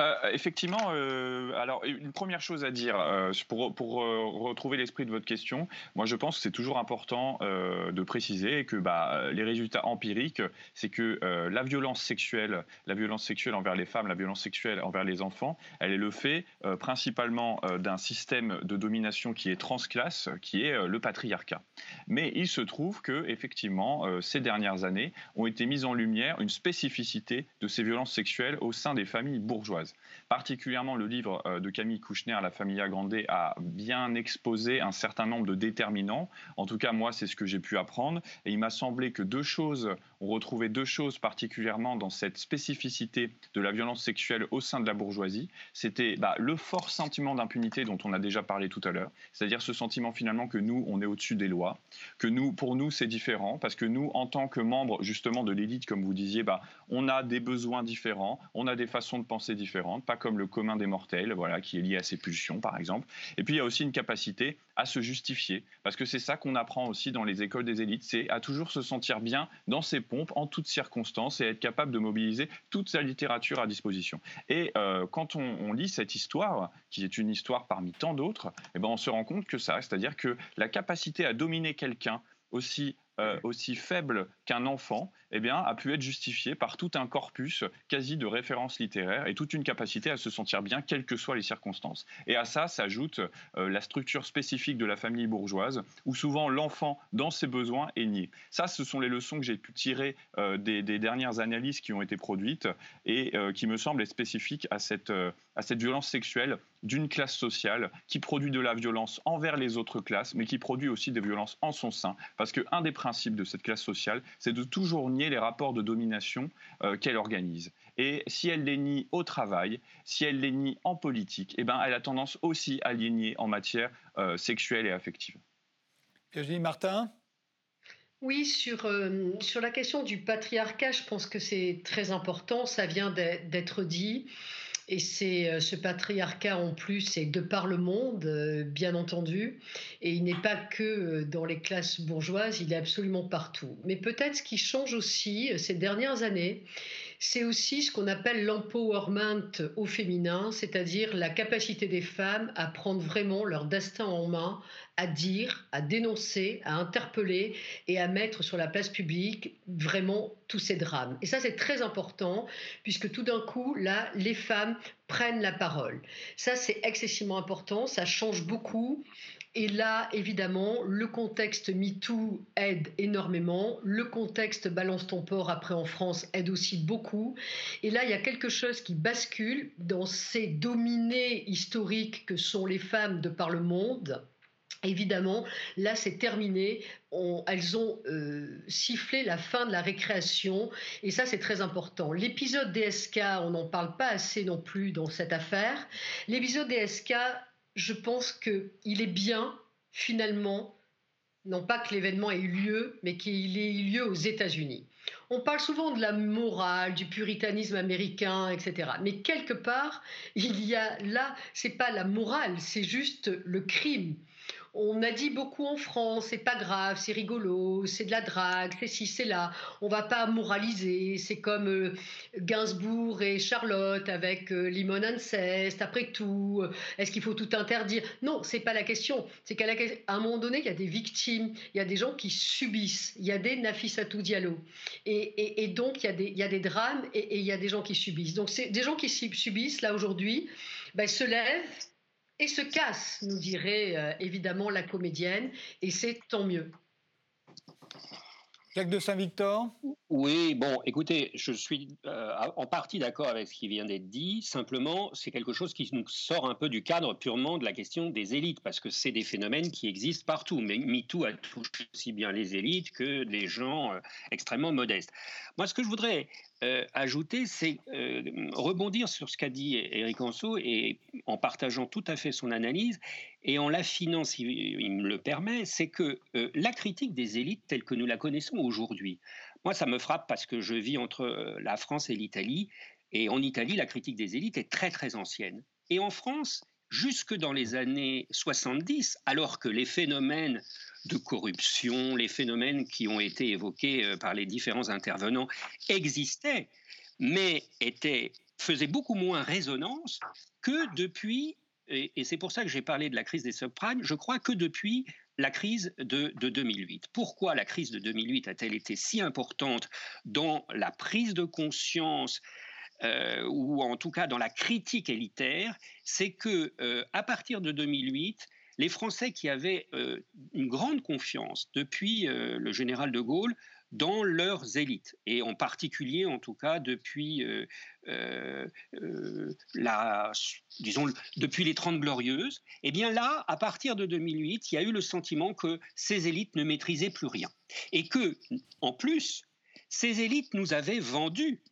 euh, effectivement, euh, alors une première chose à dire euh, pour, pour retrouver l'esprit de votre question, moi je pense que c'est toujours important de préciser que bah, les résultats empiriques, c'est que la violence sexuelle, la violence sexuelle envers les femmes, la violence sexuelle envers les enfants, elle est le fait principalement d'un système de domination qui est transclasse, qui est le patriarcat. Mais il se trouve que effectivement, ces dernières années ont été mises en lumière une spécificité de ces violences sexuelles au sein des familles bourgeoises. Particulièrement le livre euh, de Camille Kouchner, La Familia Grande, a bien exposé un certain nombre de déterminants. En tout cas, moi, c'est ce que j'ai pu apprendre. Et il m'a semblé que deux choses, on retrouvait deux choses particulièrement dans cette spécificité de la violence sexuelle au sein de la bourgeoisie. C'était bah, le fort sentiment d'impunité dont on a déjà parlé tout à l'heure. C'est-à-dire ce sentiment finalement que nous, on est au-dessus des lois, que nous, pour nous, c'est différent, parce que nous, en tant que membres justement de l'élite, comme vous disiez, bah, on a des besoins différents, on a des façons de penser différentes pas comme le commun des mortels, voilà, qui est lié à ses pulsions, par exemple. Et puis il y a aussi une capacité à se justifier, parce que c'est ça qu'on apprend aussi dans les écoles des élites, c'est à toujours se sentir bien dans ses pompes, en toutes circonstances, et être capable de mobiliser toute sa littérature à disposition. Et euh, quand on, lit cette histoire, qui est une histoire parmi tant d'autres, eh ben on se rend compte que ça, c'est-à-dire que la capacité à dominer quelqu'un aussi euh, aussi faible qu'un enfant, eh bien, a pu être justifié par tout un corpus quasi de références littéraires et toute une capacité à se sentir bien, quelles que soient les circonstances. Et à ça s'ajoute euh, la structure spécifique de la famille bourgeoise, où souvent l'enfant, dans ses besoins, est nié. Ça, ce sont les leçons que j'ai pu tirer euh, des, dernières analyses qui ont été produites et qui me semblent spécifiques à cette, à cette violence sexuelle d'une classe sociale qui produit de la violence envers les autres classes, mais qui produit aussi des violences en son sein. Parce qu'un des principes de cette classe sociale, c'est de toujours nier les rapports de domination euh, qu'elle organise. Et si elle les nie au travail, si elle les nie en politique, eh ben, elle a tendance aussi à les nier en matière euh, sexuelle et affective. Virginie Martin? Oui, sur, euh, sur la question du patriarcat, je pense que c'est très important, ça vient d'être dit. Et c'est euh, ce patriarcat en plus, c'est de par le monde, euh, bien entendu. Et il n'est pas que euh, dans les classes bourgeoises, il est absolument partout. Mais peut-être ce qui change aussi ces dernières années, c'est aussi ce qu'on appelle l'empowerment au féminin, c'est-à-dire la capacité des femmes à prendre vraiment leur destin en main, à dire, à dénoncer, à interpeller et à mettre sur la place publique vraiment tous ces drames. Et ça, c'est très important, puisque tout d'un coup, là, les femmes prennent la parole. Ça, c'est excessivement important, ça change beaucoup. Et là, évidemment, le contexte MeToo aide énormément. Le contexte Balance ton port après en France aide aussi beaucoup. Et là, il y a quelque chose qui bascule dans ces dominés historiques que sont les femmes de par le monde. Évidemment, là c'est terminé. elles ont euh, sifflé la fin de la récréation et ça c'est très important. L'épisode DSK, on n'en parle pas assez non plus dans cette affaire. L'épisode DSK, je pense qu'il est bien, finalement, non pas que l'événement ait eu lieu, mais qu'il ait eu lieu aux États-Unis. On parle souvent de la morale, du puritanisme américain, etc. Mais quelque part, [laughs] il y a là, c'est pas la morale, c'est juste le crime on a dit beaucoup en France, c'est pas grave, c'est rigolo, c'est de la drague, c'est ci, c'est là. On va pas moraliser. C'est comme euh, Gainsbourg et Charlotte avec euh, Limon Ancest. Après tout, euh, est-ce qu'il faut tout interdire? Non, c'est pas la question. C'est qu'à un moment donné, il y a des victimes, il y a des gens qui subissent, il y a des Nafissatou Diallo. Et, et, donc, il y, a des, il y a des drames et, il y a des gens qui subissent. Donc, c'est des gens qui subissent, là, aujourd'hui, ben, se lèvent et se casse, nous dirait euh, évidemment la comédienne, et c'est tant mieux. Jacques de Saint-Victor? Oui, bon, écoutez, je suis euh, en partie d'accord avec ce qui vient d'être dit. Simplement, c'est quelque chose qui nous sort un peu du cadre purement de la question des élites, parce que c'est des phénomènes qui existent partout. Mais MeToo a touché aussi bien les élites que des gens euh, extrêmement modestes. Moi, ce que je voudrais euh, ajouter, c'est rebondir sur ce qu'a dit Eric Anso et en partageant tout à fait son analyse et en l'affinant, s'il il me le permet, c'est que euh, la critique des élites telle que nous la connaissons aujourd'hui, moi ça me frappe parce que je vis entre la France et l'Italie et en Italie la critique des élites est très très ancienne. Et en France jusque dans les années 70, alors que les phénomènes de corruption, les phénomènes qui ont été évoqués euh, par les différents intervenants existaient, mais étaient, faisaient beaucoup moins résonance que depuis, et, c'est pour ça que j'ai parlé de la crise des subprimes, je crois que depuis la crise de, 2008. Pourquoi la crise de 2008 a-t-elle été si importante dans la prise de conscience euh, ou en tout cas dans la critique élitaire, c'est que euh, à partir de 2008, les Français qui avaient euh, une grande confiance depuis le général de Gaulle dans leurs élites, et en particulier, en tout cas, depuis, euh, la, disons, depuis les Trente Glorieuses, eh bien là, à partir de 2008, il y a eu le sentiment que ces élites ne maîtrisaient plus rien. Et que, en plus, ces élites nous avaient vendu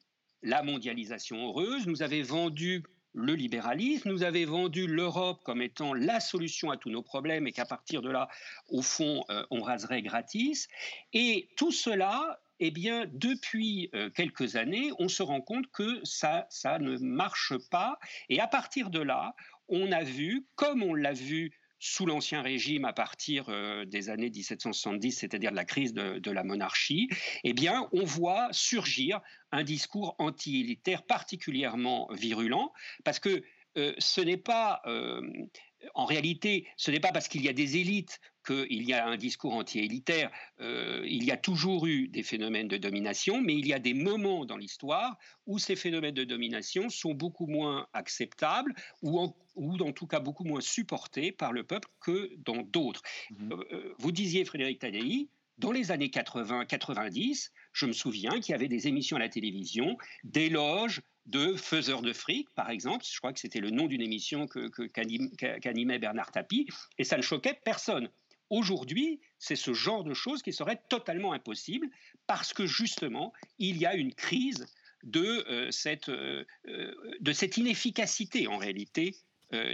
la mondialisation heureuse, nous avaient vendu le libéralisme, nous avait vendu l'Europe comme étant la solution à tous nos problèmes et qu'à partir de là, au fond, euh, on raserait gratis. Et tout cela eh bien, depuis euh, quelques années, on se rend compte que ça, ça ne marche pas. Et à partir de là, on a vu, comme on l'a vu sous l'Ancien Régime à partir euh, des années 1770, c'est-à-dire de la crise de, la monarchie, eh bien, on voit surgir un discours anti-élitaire particulièrement virulent, parce que euh, ce n'est pas, en réalité, ce n'est pas parce qu'il y a des élites qu'il y a un discours anti-élitaire. Euh, il y a toujours eu des phénomènes de domination, mais il y a des moments dans l'histoire où ces phénomènes de domination sont beaucoup moins acceptables ou en, ou en tout cas beaucoup moins supportés par le peuple que dans d'autres. Mmh euh, euh, vous disiez, Frédéric Tadei, dans les années 80-90, je me souviens qu'il y avait des émissions à la télévision d'éloges de faiseurs de fric, par exemple. Je crois que c'était le nom d'une émission qu'animait Bernard Tapie, et ça ne choquait personne. Aujourd'hui, c'est ce genre de choses qui serait totalement impossible parce que justement, il y a une crise de, euh, cette, euh, euh, de cette inefficacité en réalité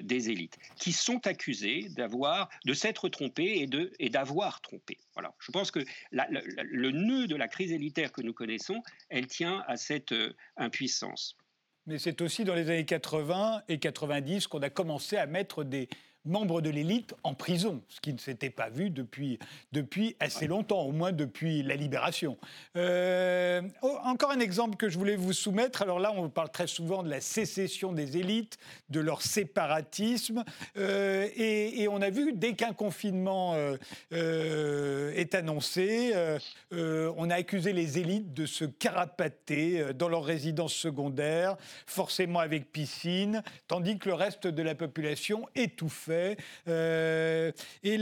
des élites qui sont accusées de s'être trompées et, et d'avoir trompé. Voilà. Je pense que le nœud de la crise élitaire que nous connaissons, elle tient à cette impuissance. Mais c'est aussi dans les années 80 et 90 qu'on a commencé à mettre des, membre de l'élite en prison, ce qui ne s'était pas vu depuis, depuis assez longtemps, au moins depuis la libération. Euh, oh, encore un exemple que je voulais vous soumettre. Alors là, on parle très souvent de la sécession des élites, de leur séparatisme. Euh, et, on a vu, dès qu'un confinement euh, est annoncé, on a accusé les élites de se carapater dans leur résidence secondaire, forcément avec piscine, tandis que le reste de la population étouffait euh, et,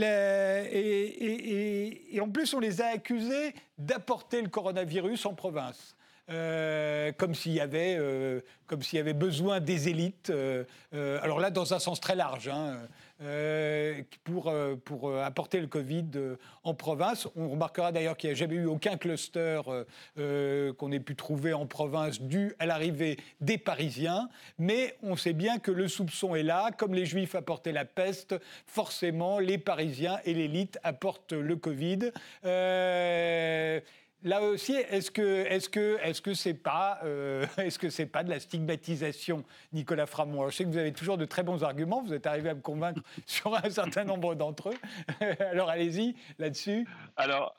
en plus, on les a accusés d'apporter le coronavirus en province. Euh, comme s'il y avait, euh, comme s'il y avait besoin des élites. alors là, dans un sens très large. Hein, euh, pour, euh, pour euh, apporter le Covid en province. On remarquera d'ailleurs qu'il n'y a jamais eu aucun cluster qu'on ait pu trouver en province dû à l'arrivée des Parisiens. Mais on sait bien que le soupçon est là. Comme les Juifs apportaient la peste, forcément, les Parisiens et l'élite apportent le Covid. Là aussi, est-ce que est-ce que est-ce que c'est pas euh, [laughs] est-ce que c'est pas de la stigmatisation, Nicolas Framont? Je sais que vous avez toujours de très bons arguments. Vous êtes arrivé à me convaincre [laughs] sur un certain nombre d'entre eux. [laughs] Alors allez-y là-dessus. Alors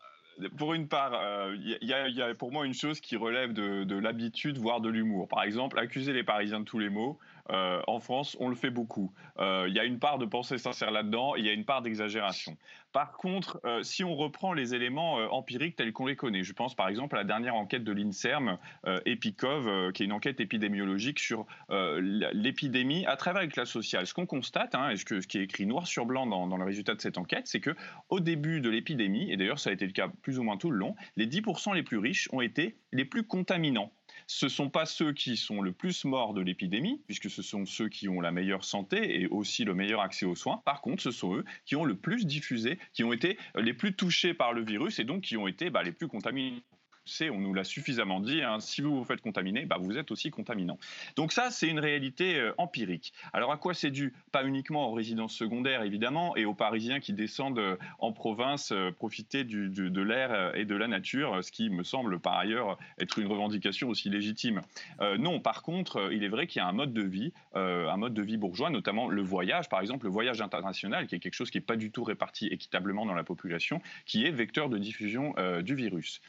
pour une part, il euh, y, a pour moi une chose qui relève de, de l'habitude, voire de l'humour. Par exemple, accuser les Parisiens de tous les maux. Euh, en France, on le fait beaucoup. Euh, il y a une part de pensée sincère là-dedans, il y a une part d'exagération. Par contre, euh, si on reprend les éléments empiriques tels qu'on les connaît, je pense par exemple à la dernière enquête de l'INSERM, EPICOV, qui est une enquête épidémiologique sur l'épidémie à travers la classe sociale. Ce qu'on constate, hein, et ce, qui est écrit noir sur blanc dans, dans le résultat de cette enquête, c'est que au début de l'épidémie, et d'ailleurs ça a été le cas plus ou moins tout le long, les 10% les plus riches ont été les plus contaminants ce ne sont pas ceux qui sont le plus morts de l'épidémie, puisque ce sont ceux qui ont la meilleure santé et aussi le meilleur accès aux soins. Par contre, ce sont eux qui ont le plus diffusé, qui ont été les plus touchés par le virus et donc qui ont été bah, les plus contaminés on nous l'a suffisamment dit, hein, si vous vous faites contaminer, bah, vous êtes aussi contaminant. Donc ça, c'est une réalité euh, empirique. Alors à quoi c'est dû? Pas uniquement aux résidences secondaires, évidemment, et aux Parisiens qui descendent euh, en province euh, profiter de l'air et de la nature, ce qui me semble par ailleurs être une revendication aussi légitime. non, par contre, il est vrai qu'il y a un mode de vie, un mode de vie bourgeois, notamment le voyage, par exemple, le voyage international, qui est quelque chose qui n'est pas du tout réparti équitablement dans la population, qui est vecteur de diffusion du virus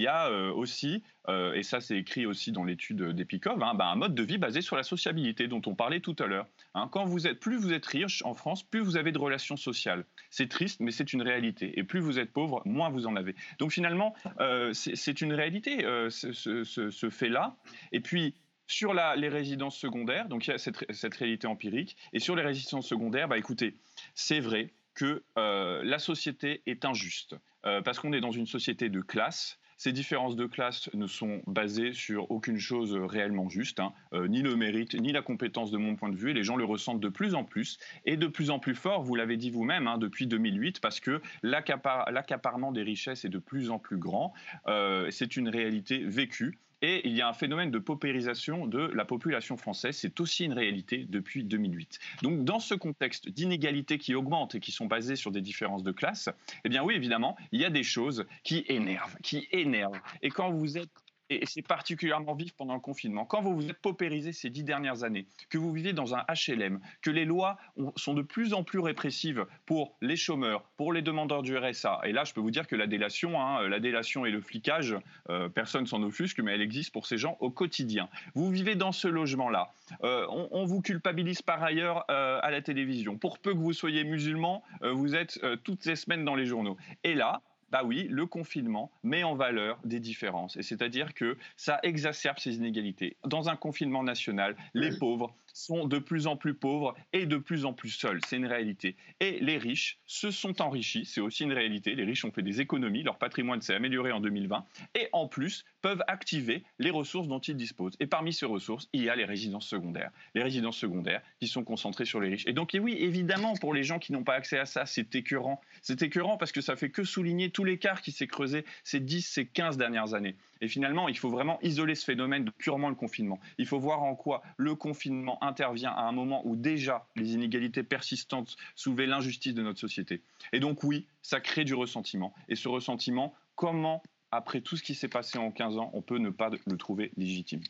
y a euh, aussi, euh, et ça c'est écrit aussi dans l'étude d'Epikov, hein, bah, un mode de vie basé sur la sociabilité dont on parlait tout à l'heure. Hein. quand vous êtes, plus vous êtes riche en France, plus vous avez de relations sociales. C'est triste, mais c'est une réalité. Et plus vous êtes pauvre, moins vous en avez. Donc finalement, euh, c'est une réalité, ce, fait-là. Et puis, sur les résidences secondaires, donc il y a cette, cette, réalité empirique, et sur les résidences secondaires, bah écoutez, c'est vrai que la société est injuste, parce qu'on est dans une société de classe, ces différences de classe ne sont basées sur aucune chose réellement juste, hein. euh, ni le mérite, ni la compétence de mon point de vue, et les gens le ressentent de plus en plus, et de plus en plus fort, vous l'avez dit vous-même, hein, depuis 2008, parce que l'accaparement des richesses est de plus en plus grand, euh, c'est une réalité vécue, Et il y a un phénomène de paupérisation de la population française. C'est aussi une réalité depuis 2008. Donc, dans ce contexte d'inégalités qui augmentent et qui sont basées sur des différences de classe, eh bien oui, évidemment, il y a des choses qui énervent, qui énervent. Et quand vous êtes et c'est particulièrement vif pendant le confinement. Quand vous vous êtes paupérisé ces dix dernières années, que vous vivez dans un HLM, que les lois sont de plus en plus répressives pour les chômeurs, pour les demandeurs du RSA, et là je peux vous dire que la délation, hein, la délation et le flicage, euh, personne s'en offusque, mais elle existe pour ces gens au quotidien. Vous vivez dans ce logement-là. Euh, on, vous culpabilise par ailleurs euh, à la télévision. Pour peu que vous soyez musulman, vous êtes toutes les semaines dans les journaux. Et là, bah oui, le confinement met en valeur des différences. Et c'est-à-dire que ça exacerbe ces inégalités. Dans un confinement national, les pauvres sont de plus en plus pauvres et de plus en plus seuls. C'est une réalité. Et les riches se sont enrichis. C'est aussi une réalité. Les riches ont fait des économies. Leur patrimoine s'est amélioré en 2020. Et en plus, peuvent activer les ressources dont ils disposent. Et parmi ces ressources, il y a les résidences secondaires. Les résidences secondaires qui sont concentrées sur les riches. Et donc, oui, évidemment, pour les gens qui n'ont pas accès à ça, c'est écœurant. C'est écœurant parce que ça fait que souligner tout l'écart qui s'est creusé ces 10, ces 15 dernières années. Et finalement, il faut vraiment isoler ce phénomène de purement le confinement. Il faut voir en quoi le confinement intervient à un moment où déjà les inégalités persistantes soulevaient l'injustice de notre société. Et donc oui, ça crée du ressentiment. Et ce ressentiment, comment, après tout ce qui s'est passé en 15 ans, on peut ne pas le trouver légitime?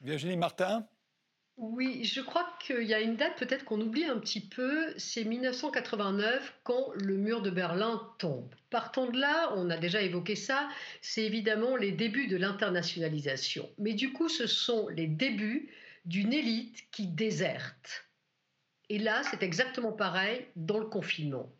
Virginie Martin? Oui, je crois qu'il y a une date peut-être qu'on oublie un petit peu, c'est 1989 quand le mur de Berlin tombe. Partant de là, on a déjà évoqué ça, c'est évidemment les débuts de l'internationalisation. Mais du coup, ce sont les débuts d'une élite qui déserte. Et là, c'est exactement pareil dans le confinement.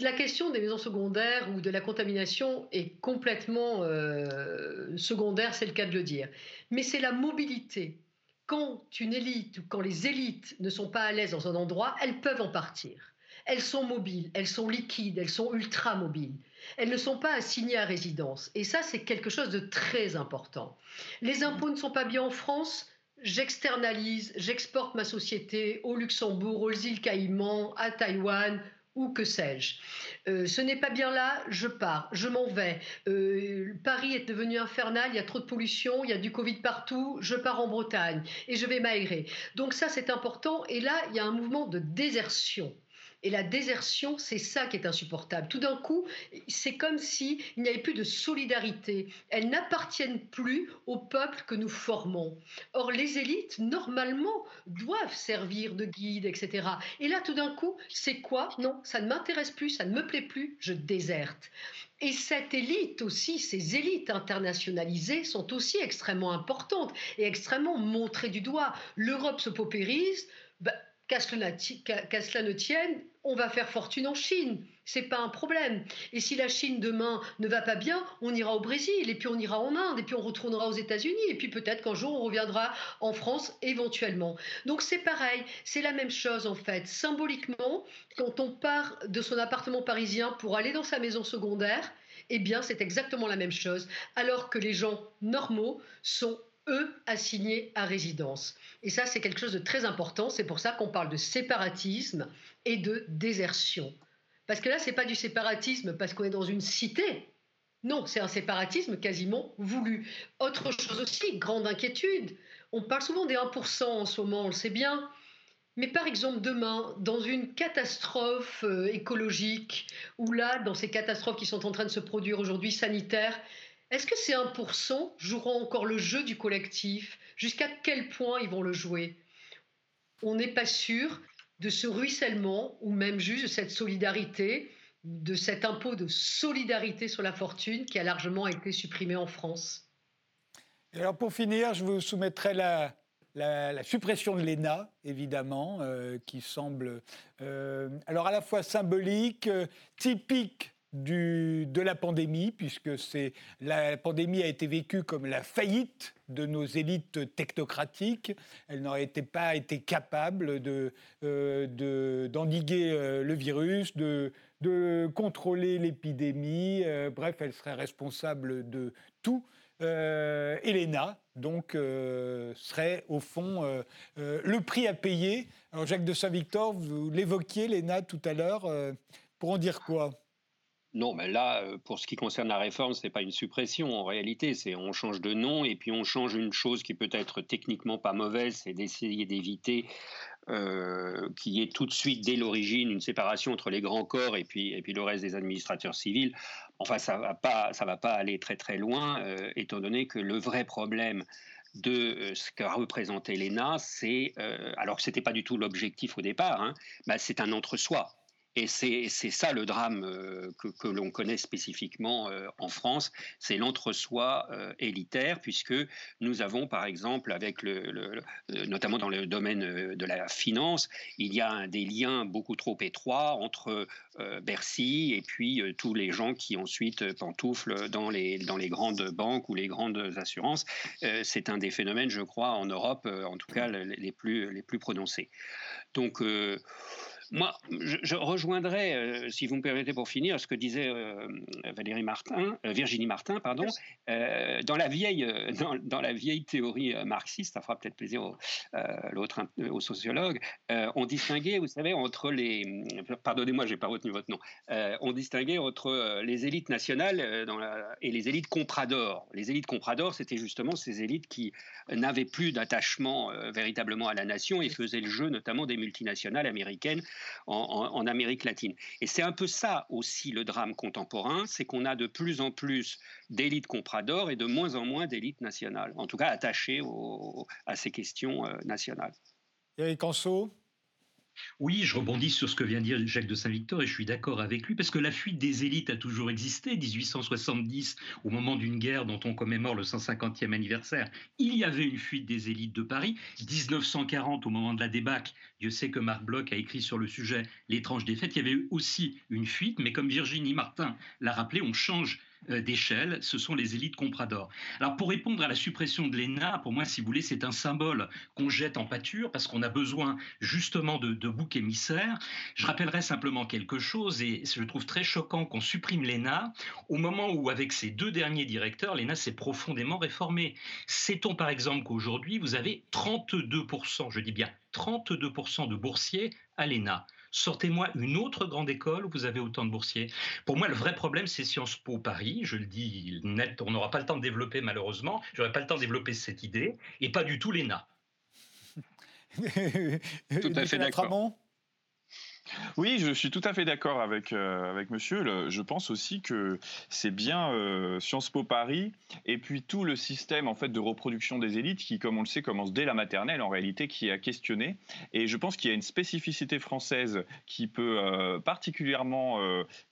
La question des maisons secondaires ou de la contamination est complètement euh, secondaire, c'est le cas de le dire. Mais c'est la mobilité quand une élite ou quand les élites ne sont pas à l'aise dans un endroit, elles peuvent en partir. Elles sont mobiles, elles sont liquides, elles sont ultra mobiles. Elles ne sont pas assignées à résidence. Et ça, c'est quelque chose de très important. Les impôts ne sont pas bien en France. J'externalise, j'exporte ma société au Luxembourg, aux îles Caïmans, à Taïwan, ou que sais-je. Euh, ce n'est pas bien là, je pars, je m'en vais. Euh, Paris est devenu infernal, il y a trop de pollution, il y a du Covid partout, je pars en Bretagne et je vais m'aérer. Donc ça, c'est important. Et là, il y a un mouvement de désertion. Et la désertion, c'est ça qui est insupportable. Tout d'un coup, c'est comme s'il n'y avait plus de solidarité. Elles n'appartiennent plus au peuple que nous formons. Or, les élites, normalement, doivent servir de guide, etc. Et là, tout d'un coup, c'est quoi? Non, ça ne m'intéresse plus, ça ne me plaît plus, je déserte. Et cette élite aussi, ces élites internationalisées sont aussi extrêmement importantes et extrêmement montrées du doigt. L'Europe se paupérise. Ben, qu'à cela, ne tienne, on va faire fortune en Chine. C'est pas un problème. Et si la Chine demain ne va pas bien, on ira au Brésil, et puis on ira en Inde, et puis on retournera aux États-Unis, et puis peut-être qu'un jour on reviendra en France éventuellement. Donc c'est pareil, c'est la même chose en fait. Symboliquement, quand on part de son appartement parisien pour aller dans sa maison secondaire, eh bien c'est exactement la même chose, alors que les gens normaux sont eux, assignés à résidence. Et ça, c'est quelque chose de très important. C'est pour ça qu'on parle de séparatisme et de désertion. Parce que là, ce n'est pas du séparatisme parce qu'on est dans une cité. Non, c'est un séparatisme quasiment voulu. Autre chose aussi, grande inquiétude. On parle souvent des 1% en ce moment, on le sait bien. Mais par exemple, demain, dans une catastrophe euh, écologique, ou là, dans ces catastrophes qui sont en train de se produire aujourd'hui sanitaires, est-ce que ces 1% joueront encore le jeu du collectif? Jusqu'à quel point ils vont le jouer? On n'est pas sûr de ce ruissellement ou même juste de cette solidarité, de cet impôt de solidarité sur la fortune qui a largement été supprimé en France. alors pour finir, je vous soumettrai la, la, suppression de l'ENA, évidemment, euh, qui semble euh, alors à la fois symbolique, euh, typique de la pandémie, puisque c'est, la pandémie a été vécue comme la faillite de nos élites technocratiques. Elles n'auraient pas été capables de, euh, d'endiguer euh, le virus, de, de contrôler l'épidémie. Euh, bref, elles seraient responsables de tout. Elena, donc, serait au fond le prix à payer. Alors, Jacques de Saint-Victor, vous l'évoquiez, Elena, tout à l'heure. pour en dire quoi? Non, mais là, euh, pour ce qui concerne la réforme, ce n'est pas une suppression. En réalité, c'est on change de nom et puis on change une chose qui peut être techniquement pas mauvaise, c'est d'essayer d'éviter euh, qu'il y ait tout de suite, dès l'origine, une séparation entre les grands corps et puis, et puis le reste des administrateurs civils. Enfin, ça ne va, pas, va pas aller très très loin, euh, étant donné que le vrai problème de ce qu'a représenté l'ENA, c'est, alors que ce n'était pas du tout l'objectif au départ, hein, bah, c'est un entre-soi. Et c'est ça le drame euh, que, l'on connaît spécifiquement euh, en France, c'est l'entre-soi euh, élitaire, puisque nous avons par exemple, avec le, notamment dans le domaine de la finance, il y a des liens beaucoup trop étroits entre Bercy et puis tous les gens qui ensuite pantouflent dans les, dans les grandes banques ou les grandes assurances. c'est un des phénomènes, je crois, en Europe, en tout cas les plus, les plus prononcés. Donc, moi, je, rejoindrais, euh, si vous me permettez pour finir, ce que disait euh, Valérie Martin, euh, Virginie Martin, pardon, dans la vieille, dans, la vieille théorie marxiste, ça fera peut-être plaisir au, l'autre, au sociologue, on distinguait, vous savez, entre les, pardonnez-moi, j'ai pas retenu votre nom, on distinguait entre les élites nationales dans la, et les élites compradors. Les élites compradors, c'était justement ces élites qui n'avaient plus d'attachement véritablement à la nation et faisaient le jeu notamment des multinationales américaines en, Amérique latine. Et c'est un peu ça aussi le drame contemporain, c'est qu'on a de plus en plus d'élites compradors et de moins en moins d'élites nationales, en tout cas attachées à ces questions euh, nationales. Eric Anso oui, je rebondis sur ce que vient de dire Jacques de Saint-Victor et je suis d'accord avec lui parce que la fuite des élites a toujours existé. 1870, au moment d'une guerre dont on commémore le 150e anniversaire, il y avait une fuite des élites de Paris. 1940, au moment de la débâcle, Dieu sait que Marc Bloch a écrit sur le sujet L'étrange défaite, il y avait aussi une fuite, mais comme Virginie Martin l'a rappelé, on change d'échelle, ce sont les élites compradors. Alors pour répondre à la suppression de l'ENA, pour moi, si vous voulez, c'est un symbole qu'on jette en pâture parce qu'on a besoin justement de, de boucs émissaires. Je rappellerai simplement quelque chose et je trouve très choquant qu'on supprime l'ENA au moment où, avec ces deux derniers directeurs, l'ENA s'est profondément réformée. Sait-on par exemple qu'aujourd'hui, vous avez 32%, je dis bien 32% de boursiers à l'ENA? Sortez-moi une autre grande école où vous avez autant de boursiers. Pour moi, le vrai problème, c'est Sciences Po Paris. Je le dis net, on n'aura pas le temps de développer malheureusement. Je n'aurai pas le temps de développer cette idée, et pas du tout l'ENA. [laughs] tout à fait d'accord. Oui, je suis tout à fait d'accord avec, euh, monsieur. je pense aussi que c'est bien euh, Sciences Po Paris et puis tout le système en fait de reproduction des élites qui, comme on le sait, commence dès la maternelle en réalité, qui est à questionner. Et je pense qu'il y a une spécificité française qui peut euh, particulièrement,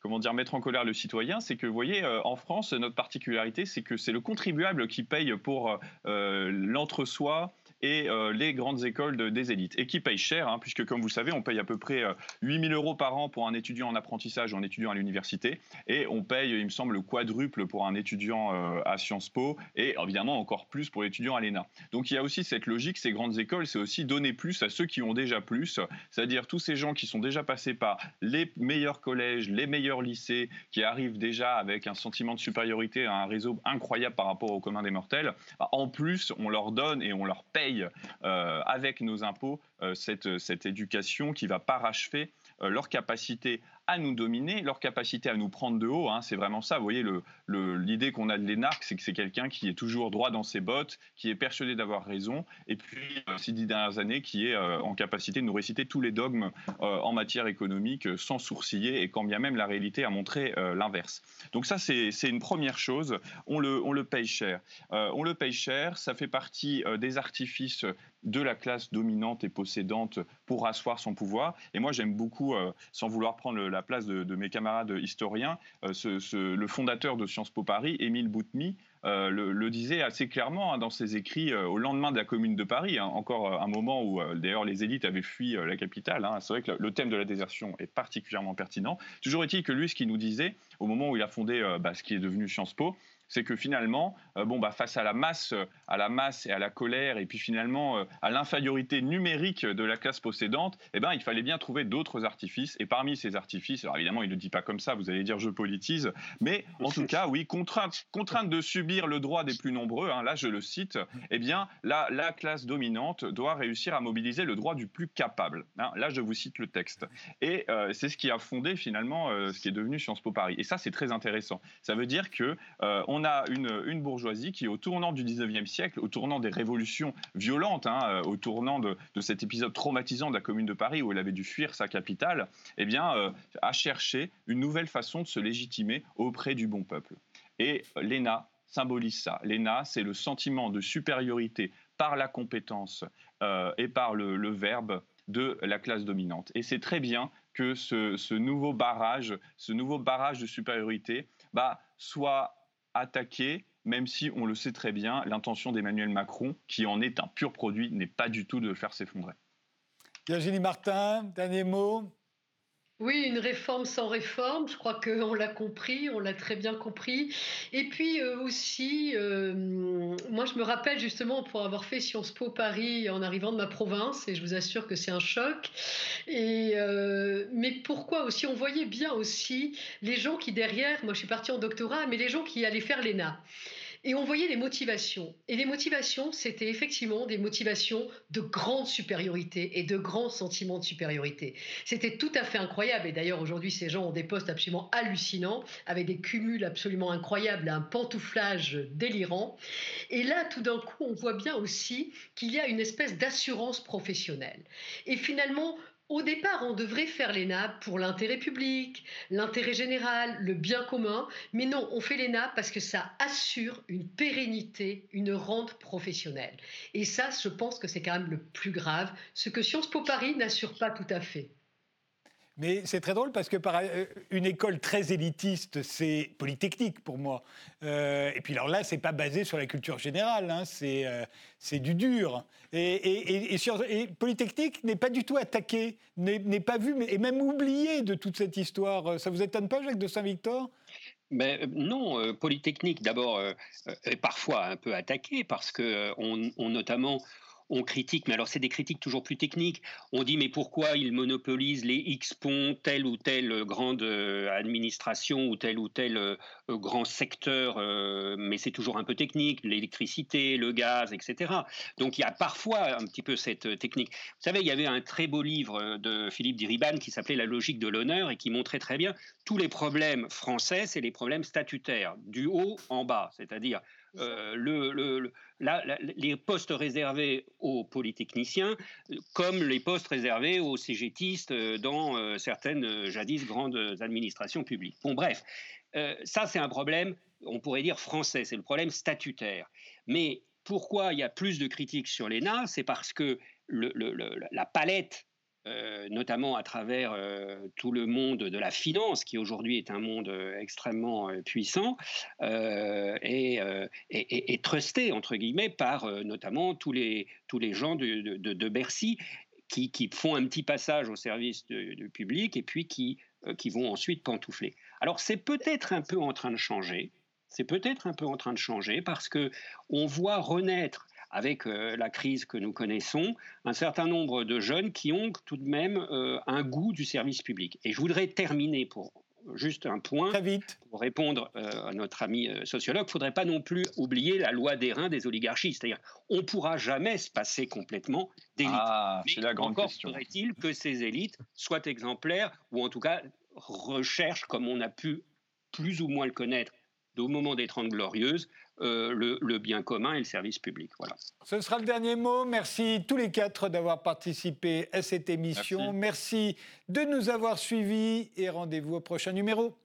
comment dire, mettre en colère le citoyen. C'est que, vous voyez, en France, notre particularité, c'est que c'est le contribuable qui paye pour l'entre-soi et euh, les grandes écoles des élites, et qui payent cher, hein, puisque comme vous savez, on paye à peu près 8 000 euros par an pour un étudiant en apprentissage ou un étudiant à l'université, et on paye, il me semble, le quadruple pour un étudiant euh, à Sciences Po, et évidemment encore plus pour l'étudiant à l'ENA. Donc il y a aussi cette logique, ces grandes écoles, c'est aussi donner plus à ceux qui ont déjà plus, c'est-à-dire tous ces gens qui sont déjà passés par les meilleurs collèges, les meilleurs lycées, qui arrivent déjà avec un sentiment de supériorité un réseau incroyable par rapport au commun des mortels. En plus, on leur donne et on leur paye euh, avec nos impôts euh, cette, cette éducation qui va parachever euh, leur capacité à nous dominer, leur capacité à nous prendre de haut. Hein, c'est vraiment ça. Vous voyez, l'idée le, qu'on a de l'énarque, c'est que c'est quelqu'un qui est toujours droit dans ses bottes, qui est persuadé d'avoir raison, et puis, ces dix dernières années, qui est en capacité de nous réciter tous les dogmes en matière économique sans sourciller, et quand bien même la réalité a montré l'inverse. Donc ça, c'est une première chose. On le, le paye cher. on le paye cher. Ça fait partie des artifices de la classe dominante et possédante pour asseoir son pouvoir. Et moi, j'aime beaucoup, euh, sans vouloir prendre la place de, mes camarades historiens, euh, le fondateur de Sciences Po Paris, Émile Boutmy, euh, le, disait assez clairement hein, dans ses écrits au lendemain de la Commune de Paris, hein, encore un moment où d'ailleurs les élites avaient fui la capitale. Hein. C'est vrai que le, thème de la désertion est particulièrement pertinent. Toujours est-il que lui, ce qu'il nous disait, au moment où il a fondé bah, ce qui est devenu Sciences Po, c'est que finalement, bon, bah, face à la masse, à la masse et à la colère, et puis finalement à l'infériorité numérique de la classe possédante, eh ben, il fallait bien trouver d'autres artifices. Et parmi ces artifices, alors évidemment, il ne dit pas comme ça, vous allez dire je politise, mais en tout cas, oui, contrainte, contrainte de subir le droit des plus nombreux, hein, là je le cite, eh bien, la, la classe dominante doit réussir à mobiliser le droit du plus capable. Hein. là, je vous cite le texte. Et euh, c'est ce qui a fondé finalement euh, ce qui est devenu Sciences Po Paris. Et ça, c'est très intéressant. Ça veut dire que euh, on a une, bourgeoisie qui, au tournant du 19e siècle, au tournant des révolutions violentes, hein, au tournant de, cet épisode traumatisant de la Commune de Paris où elle avait dû fuir sa capitale, eh bien, a cherché une nouvelle façon de se légitimer auprès du bon peuple. Et l'ENA symbolise ça. L'ENA, c'est le sentiment de supériorité par la compétence euh, et par le, verbe de la classe dominante. Et c'est très bien que ce, nouveau barrage, ce nouveau barrage de supériorité, bah, soit attaqué, même si on le sait très bien, l'intention d'Emmanuel Macron, qui en est un pur produit, n'est pas du tout de le faire s'effondrer. Virginie Martin, dernier mot oui, une réforme sans réforme, je crois qu'on l'a compris, on l'a très bien compris. Et puis euh, aussi, euh, moi je me rappelle justement pour avoir fait Sciences Po Paris en arrivant de ma province, et je vous assure que c'est un choc. Et, euh, mais pourquoi aussi On voyait bien aussi les gens qui derrière, moi je suis partie en doctorat, mais les gens qui allaient faire l'ENA. Et on voyait les motivations. Et les motivations, c'était effectivement des motivations de grande supériorité et de grands sentiments de supériorité. C'était tout à fait incroyable. Et d'ailleurs, aujourd'hui, ces gens ont des postes absolument hallucinants, avec des cumuls absolument incroyables, un pantouflage délirant. Et là, tout d'un coup, on voit bien aussi qu'il y a une espèce d'assurance professionnelle. Et finalement, au départ, on devrait faire l'ENA pour l'intérêt public, l'intérêt général, le bien commun, mais non, on fait l'ENA parce que ça assure une pérennité, une rente professionnelle. Et ça, je pense que c'est quand même le plus grave, ce que Sciences Po Paris n'assure pas tout à fait. Mais c'est très drôle parce que par, euh, une école très élitiste, c'est Polytechnique pour moi. Euh, et puis alors là, c'est pas basé sur la culture générale, hein, c'est euh, c'est du dur. Et, Polytechnique n'est pas du tout attaqué, n'est pas vu, mais, et même oublié de toute cette histoire. Ça vous étonne pas, Jacques de Saint-Victor? Mais non, Polytechnique d'abord est parfois un peu attaqué parce que on notamment on critique, mais alors c'est des critiques toujours plus techniques. On dit mais pourquoi ils monopolisent les X ponts, telle ou telle grande euh, administration ou tel ou tel euh, grand secteur, euh, mais c'est toujours un peu technique, l'électricité, le gaz, etc. Donc il y a parfois un petit peu cette technique. Vous savez, il y avait un très beau livre de Philippe Diriban qui s'appelait La logique de l'honneur et qui montrait très bien tous les problèmes français, c'est les problèmes statutaires, du haut en bas, c'est-à-dire euh, le, les postes réservés aux polytechniciens comme les postes réservés aux cégétistes euh, dans euh, certaines jadis grandes administrations publiques. Bon, bref, ça c'est un problème, on pourrait dire français, c'est le problème statutaire. Mais pourquoi il y a plus de critiques sur l'ENA? C'est parce que la palette euh, notamment à travers euh, tout le monde de la finance, qui aujourd'hui est un monde euh, extrêmement puissant, et, et, trusté, entre guillemets, par notamment tous les, tous les gens de, Bercy qui, qui, font un petit passage au service du public et puis qui, qui vont ensuite pantoufler. Alors c'est peut-être un peu en train de changer, c'est peut-être un peu en train de changer parce que on voit renaître avec euh, la crise que nous connaissons, un certain nombre de jeunes qui ont tout de même euh, un goût du service public. Et je voudrais terminer pour juste un point pour répondre euh, à notre ami sociologue. Il ne faudrait pas non plus oublier la loi des reins des oligarchies. C'est-à-dire, on ne pourra jamais se passer complètement d'élites. Ah, c'est la grande encore question. faudrait-il que ces élites soient exemplaires ou en tout cas recherchent, comme on a pu plus ou moins le connaître au moment des Trente Glorieuses, euh, le, bien commun et le service public. Voilà. Ce sera le dernier mot. Merci tous les quatre d'avoir participé à cette émission. Merci de nous avoir suivis et rendez-vous au prochain numéro.